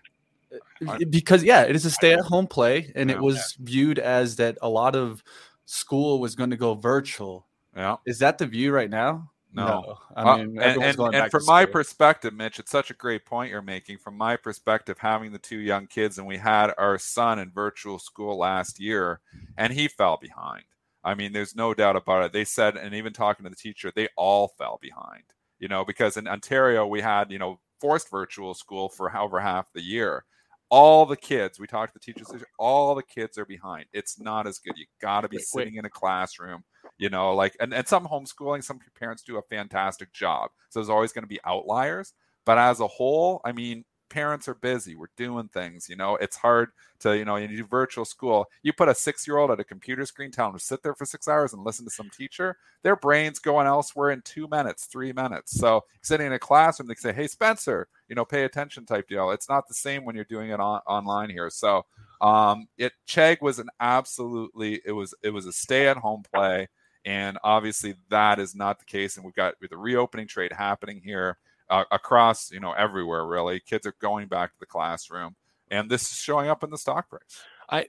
[SPEAKER 7] Uh, because yeah, it is a stay-at-home play, and
[SPEAKER 6] Yeah.
[SPEAKER 7] it was viewed as that a lot of school was going to go virtual.
[SPEAKER 6] Yeah.
[SPEAKER 7] Is that the view right now?
[SPEAKER 6] No.
[SPEAKER 7] I
[SPEAKER 6] Uh,
[SPEAKER 7] mean,
[SPEAKER 6] and, and, and
[SPEAKER 7] back
[SPEAKER 6] from my perspective, Mitch, it's such a great point you're making. From my perspective, having the two young kids, and we had our son in virtual school last year, and he fell behind. I mean, there's no doubt about it. They said, and even talking to the teacher, they all fell behind. You know, because in Ontario we had you know forced virtual school for however half the year. All the kids, we talked to the teachers, all the kids are behind. It's not as good. You got to be
[SPEAKER 4] Wait, wait.
[SPEAKER 6] sitting in a classroom you know like and, and some homeschooling some parents do a fantastic job. So there's always going to be outliers. But as a whole i mean parents are busy. We're doing things you know? It's hard to you know you do virtual school you put a six year old at a computer screen tell them to sit there for six hours and listen to some teacher their brains going elsewhere in two minutes three minutes. So sitting in a classroom they say hey spencer you know pay attention type deal. It's not the same when you're doing it on, online here. So um it chegg was an absolutely it was it was a stay at home play and obviously that is not the case and we've got the reopening trade happening here uh, across you know everywhere really kids are going back to the classroom and this is showing up in the stock price
[SPEAKER 4] I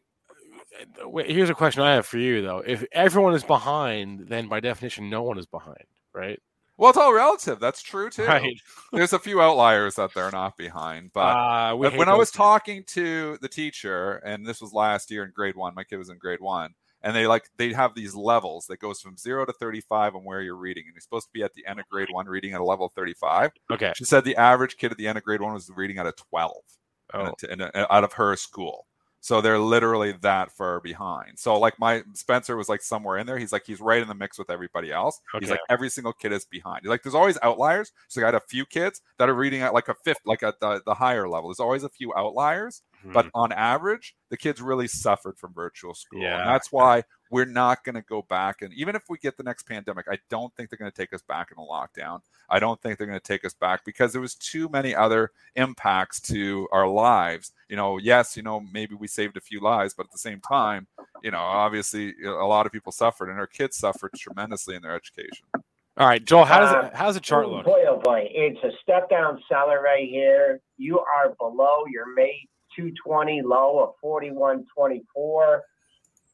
[SPEAKER 4] here's a question I have for you though. If everyone is behind, then by definition, no one is behind, right?
[SPEAKER 6] well it's all relative that's true too
[SPEAKER 4] Right.
[SPEAKER 6] there's a few outliers that they're not behind but
[SPEAKER 4] Uh, we
[SPEAKER 6] But
[SPEAKER 4] hate
[SPEAKER 6] when I was
[SPEAKER 4] people.
[SPEAKER 6] talking to the teacher, and this was last year in grade one, my kid was in grade one, and they like they have these levels that goes from zero to thirty-five on where you're reading, and you're supposed to be at the end of grade one reading at a level thirty-five.
[SPEAKER 4] Okay.
[SPEAKER 6] She said the average kid at the end of grade one was reading at a twelve,
[SPEAKER 4] Oh.
[SPEAKER 6] in a- in a- out of her school. So they're literally that far behind. So like my Spencer was like somewhere in there. He's like he's right in the mix with everybody else.
[SPEAKER 4] okay.
[SPEAKER 6] He's like every single kid is behind. He's like there's always outliers. So I had a few kids that are reading at like a fifth, like at the, the higher level. There's always a few outliers, but on average, the kids really suffered from virtual school.
[SPEAKER 4] Yeah.
[SPEAKER 6] And that's why we're not going to go back. And even if we get the next pandemic, I don't think they're going to take us back in a lockdown. I don't think they're going to take us back because there was too many other impacts to our lives. You know, yes, you know, maybe we saved a few lives, but at the same time, you know, obviously a lot of people suffered and our kids suffered tremendously in their education.
[SPEAKER 4] All right, Joel, how does
[SPEAKER 5] Uh,
[SPEAKER 4] it, how does the chart look?
[SPEAKER 5] Boy, oh boy, it's a step down seller right here. You are below your May 220 low of 41.24.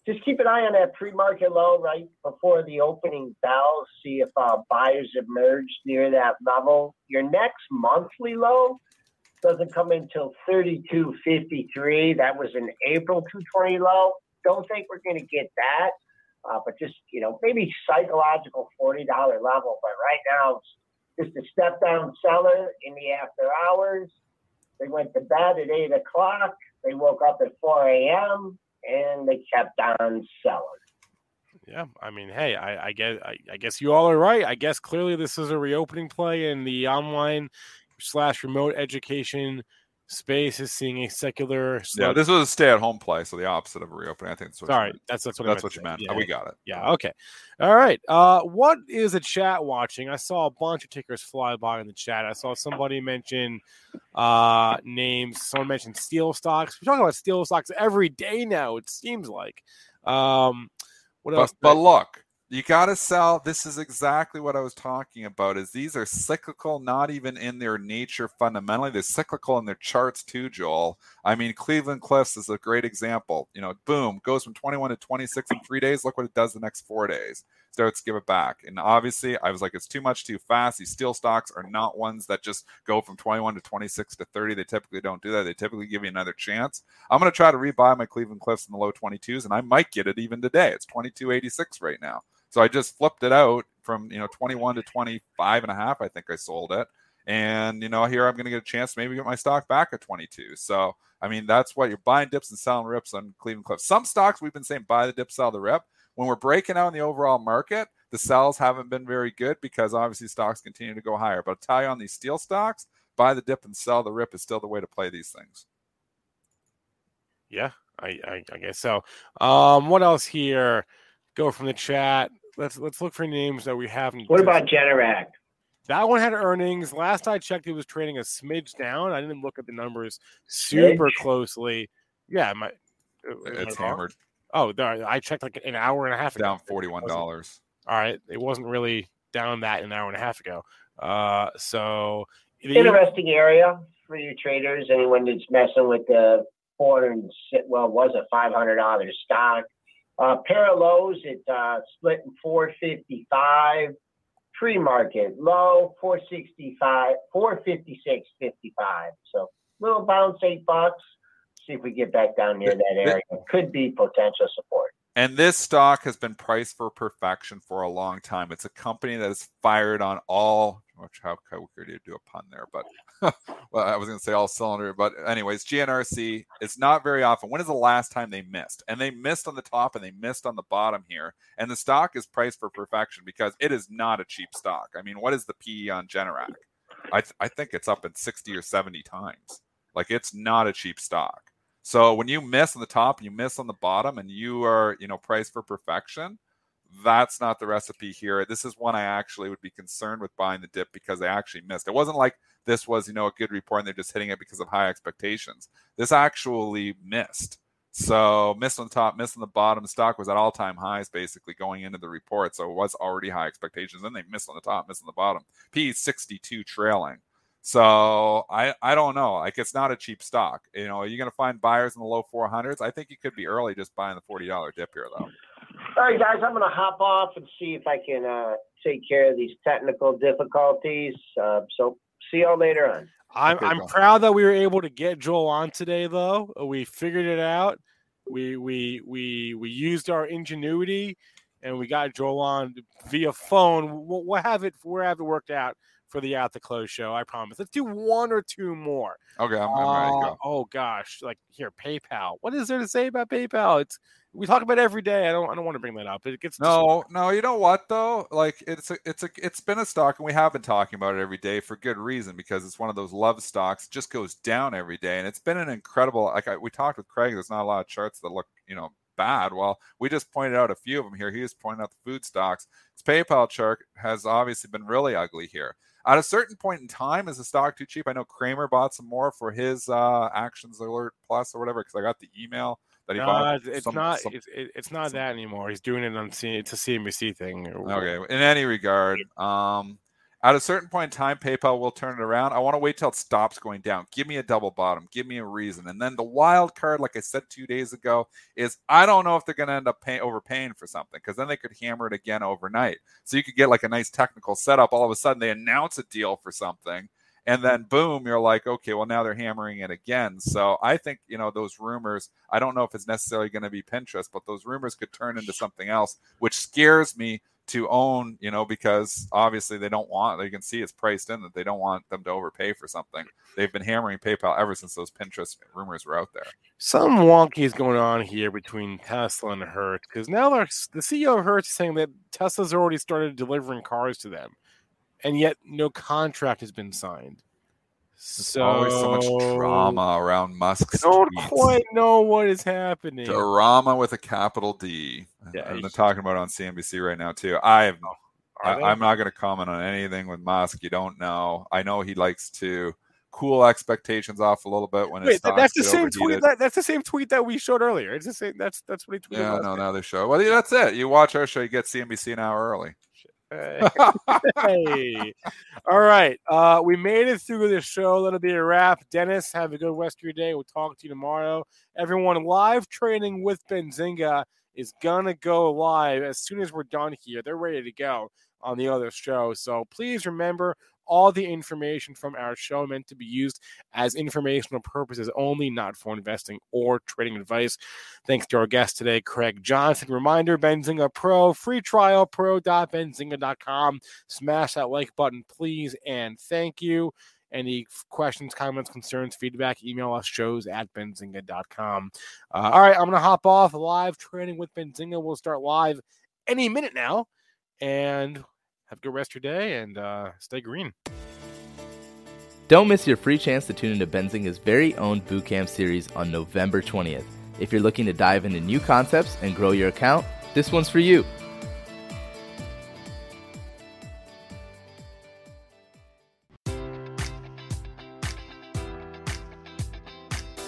[SPEAKER 5] Just keep an eye on that pre-market low right before the opening bell. See if uh, buyers emerge near that level. Your next monthly low doesn't come until 32.53. That was an April 220 low. Don't think we're going to get that. Uh, but just you know maybe psychological forty dollar level. But right now just a step down seller in the after hours. They went to bed at eight o'clock. They woke up at four a.m. and they kept on selling.
[SPEAKER 4] Yeah, I mean, hey, I, I guess I, I guess you all are right. I guess clearly this is a reopening play, and the online slash remote education space is seeing a secular.
[SPEAKER 6] Yeah, this was a stay-at-home play, so the opposite of a reopening. I think that's what.
[SPEAKER 4] Sorry, that's that's what
[SPEAKER 6] that's what you meant.
[SPEAKER 4] Yeah,
[SPEAKER 6] we got it.
[SPEAKER 4] Yeah. Okay. All right. Uh, what is the chat watching? I saw a bunch of tickers fly by in the chat. I saw somebody mention uh, names. Someone mentioned steel stocks. We're talking about steel stocks every day now. It seems like. Um, what
[SPEAKER 6] but,
[SPEAKER 4] else?
[SPEAKER 6] but look, you got to sell. This is exactly what I was talking about. Is these are cyclical, not even in their nature fundamentally. They're cyclical in their charts too, Joel. I mean, Cleveland Cliffs is a great example. You know, boom, goes from 21 to 26 in three days. Look what it does the next four days. Starts to give it back. And obviously, I was like, it's too much too fast. These steel stocks are not ones that just go from 21 to 26 to 30. They typically don't do that. They typically give you another chance. I'm going to try to rebuy my Cleveland Cliffs in the low 22s, and I might get it even today. It's 22.86 right now. So I just flipped it out from you know 21 to 25 and a half. I think I sold it, And you know, here I'm going to get a chance to maybe get my stock back at 22. So I mean, that's what you're buying dips and selling rips on Cleveland Cliff. Some stocks we've been saying buy the dip, sell the rip. When we're breaking out in the overall market, the sells haven't been very good because obviously stocks continue to go higher. But I'll tell you on these steel stocks, buy the dip and sell the rip is still the way to play these things.
[SPEAKER 4] Yeah, I, I, I guess so. Um, what else here? Go from the chat. Let's let's look for names that we haven't.
[SPEAKER 5] What about Generac?
[SPEAKER 4] That one had earnings. Last I checked, it was trading a smidge down. I didn't look at the numbers super
[SPEAKER 5] Smidge?
[SPEAKER 4] closely. Yeah, my
[SPEAKER 6] It's hammered
[SPEAKER 4] Oh, there- I checked like an hour and a half ago.
[SPEAKER 6] down forty-one dollars.
[SPEAKER 4] All right, it wasn't really down that an hour and a half ago. Uh, so the-
[SPEAKER 5] Interesting area for you traders. Anyone that's messing with the four hundred and well, was a five hundred dollar stock. Uh, pair of lows, it uh, split in four fifty five. Free market low four sixty five, four fifty six fifty five. So little bounce eight bucks. See if we get back down near that area. Could be potential support.
[SPEAKER 6] And this stock has been priced for perfection for a long time. It's a company that is fired on all. Which how weird to do a pun there, but well, I was going to say all cylinder. But anyways, GNRC. It's not very often. When is the last time they missed? And they missed on the top and they missed on the bottom here. And the stock is priced for perfection because it is not a cheap stock. I mean, what is the PE on Generac? I th- I think it's up in sixty or seventy times. Like it's not a cheap stock. So when you miss on the top you miss on the bottom and you are, you know, priced for perfection, that's not the recipe here. This is one I actually would be concerned with buying the dip because they actually missed. It wasn't like this was, you know, a good report and they're just hitting it because of high expectations. This actually missed. So missed on the top, missed on the bottom. The stock was at all-time highs basically going into the report. So it was already high expectations. Then they missed on the top, missed on the bottom. P 62 trailing. So I I don't know. Like it's not a cheap stock. You know, are you going to find buyers in the low 400s? I think you could be early just buying the $40 dip here though.
[SPEAKER 5] All right, guys, I'm going to hop off and see if I can uh, take care of these technical difficulties. Uh, so, see y'all later on.
[SPEAKER 4] I'm
[SPEAKER 6] Okay,
[SPEAKER 4] I'm proud that we were able to get Joel on today, though. We figured it out. We we we we used our ingenuity, and we got Joel on via phone. We'll, we'll have it. We'll have it worked out for the Out the Close show. I promise. Let's do one or two more.
[SPEAKER 6] Okay, I'm, I'm ready to
[SPEAKER 4] Uh,
[SPEAKER 6] go.
[SPEAKER 4] oh gosh, like here, PayPal. What is there to say about PayPal? It's we talk about it every day. I don't I don't want to bring that up. It gets
[SPEAKER 6] No, no, you know what though? Like it's a, it's a, it's been a stock, and we have been talking about it every day for good reason because it's one of those love stocks. It just goes down every day, and it's been an incredible. Like I, we talked with Craig, there's not a lot of charts that look, you know, bad. Well, we just pointed out a few of them here. He was pointing out the food stocks. Its PayPal chart has obviously been really ugly here. At a certain point in time, is the stock too cheap? I know Cramer bought some more for his uh, Actions Alert Plus or whatever because I got the email that he
[SPEAKER 4] No,
[SPEAKER 6] bought.
[SPEAKER 4] it's, it's
[SPEAKER 6] some-
[SPEAKER 4] not.
[SPEAKER 6] some-
[SPEAKER 4] it's, it's not that anymore. He's doing it on C. It's a CNBC thing.
[SPEAKER 6] Okay. In any regard, um, at a certain point in time, PayPal will turn it around. I want to wait till it stops going down. Give me a double bottom. Give me a reason. And then the wild card, like I said two days ago, is I don't know if they're going to end up pay, overpaying for something because then they could hammer it again overnight. So you could get like a nice technical setup. All of a sudden, they announce a deal for something. And then boom, you're like, okay, well now they're hammering it again. So I think you know those rumors. I don't know if it's necessarily going to be Pinterest, but those rumors could turn into something else, which scares me to own. You know, because obviously they don't want. They can see it's priced in that they don't want them to overpay for something. They've been hammering PayPal ever since those Pinterest rumors were out there.
[SPEAKER 4] Some wonky is going on here between Tesla and Hertz because now the CEO of Hertz is saying that Tesla's already started delivering cars to them, and yet no contract has been signed. So
[SPEAKER 6] Always so much drama around Musk's
[SPEAKER 4] Don't
[SPEAKER 6] tweets.
[SPEAKER 4] quite know what is happening.
[SPEAKER 6] Drama with a capital D.
[SPEAKER 4] Yeah,
[SPEAKER 6] and they're talking about it on CNBC right now too. I have no. I, I'm not going to comment on anything with Musk. You don't know. I know he likes to cool expectations off a little bit when
[SPEAKER 4] Wait, that's the same tweet. That, that's the same tweet that we showed earlier. It's the same. That's that's what he tweeted.
[SPEAKER 6] Yeah, no, now they show. Well, yeah, that's it. You watch our show, you get CNBC an hour early.
[SPEAKER 4] Hey. All right. Uh, we made it through this show. That'll be a wrap. Dennis, have a good rest of your day. We'll talk to you tomorrow. Everyone, live training with Benzinga is gonna go live as soon as we're done here. They're ready to go on the other show. So please remember all the information from our show meant to be used as informational purposes only, not for investing or trading advice. Thanks to our guest today, Craig Johnson. Reminder Benzinga Pro, free trial, pro.benzinga.com. Smash that like button, please, and thank you. Any questions, comments, concerns, feedback, email us shows at benzinga.com. Uh, all right, I'm going to hop off live training with Benzinga. We'll start live any minute now. And have a good rest of your day and uh, stay green.
[SPEAKER 2] Don't miss your free chance to tune into Benzinga's very own bootcamp series on November 20th. If you're looking to dive into new concepts and grow your account, this one's for you.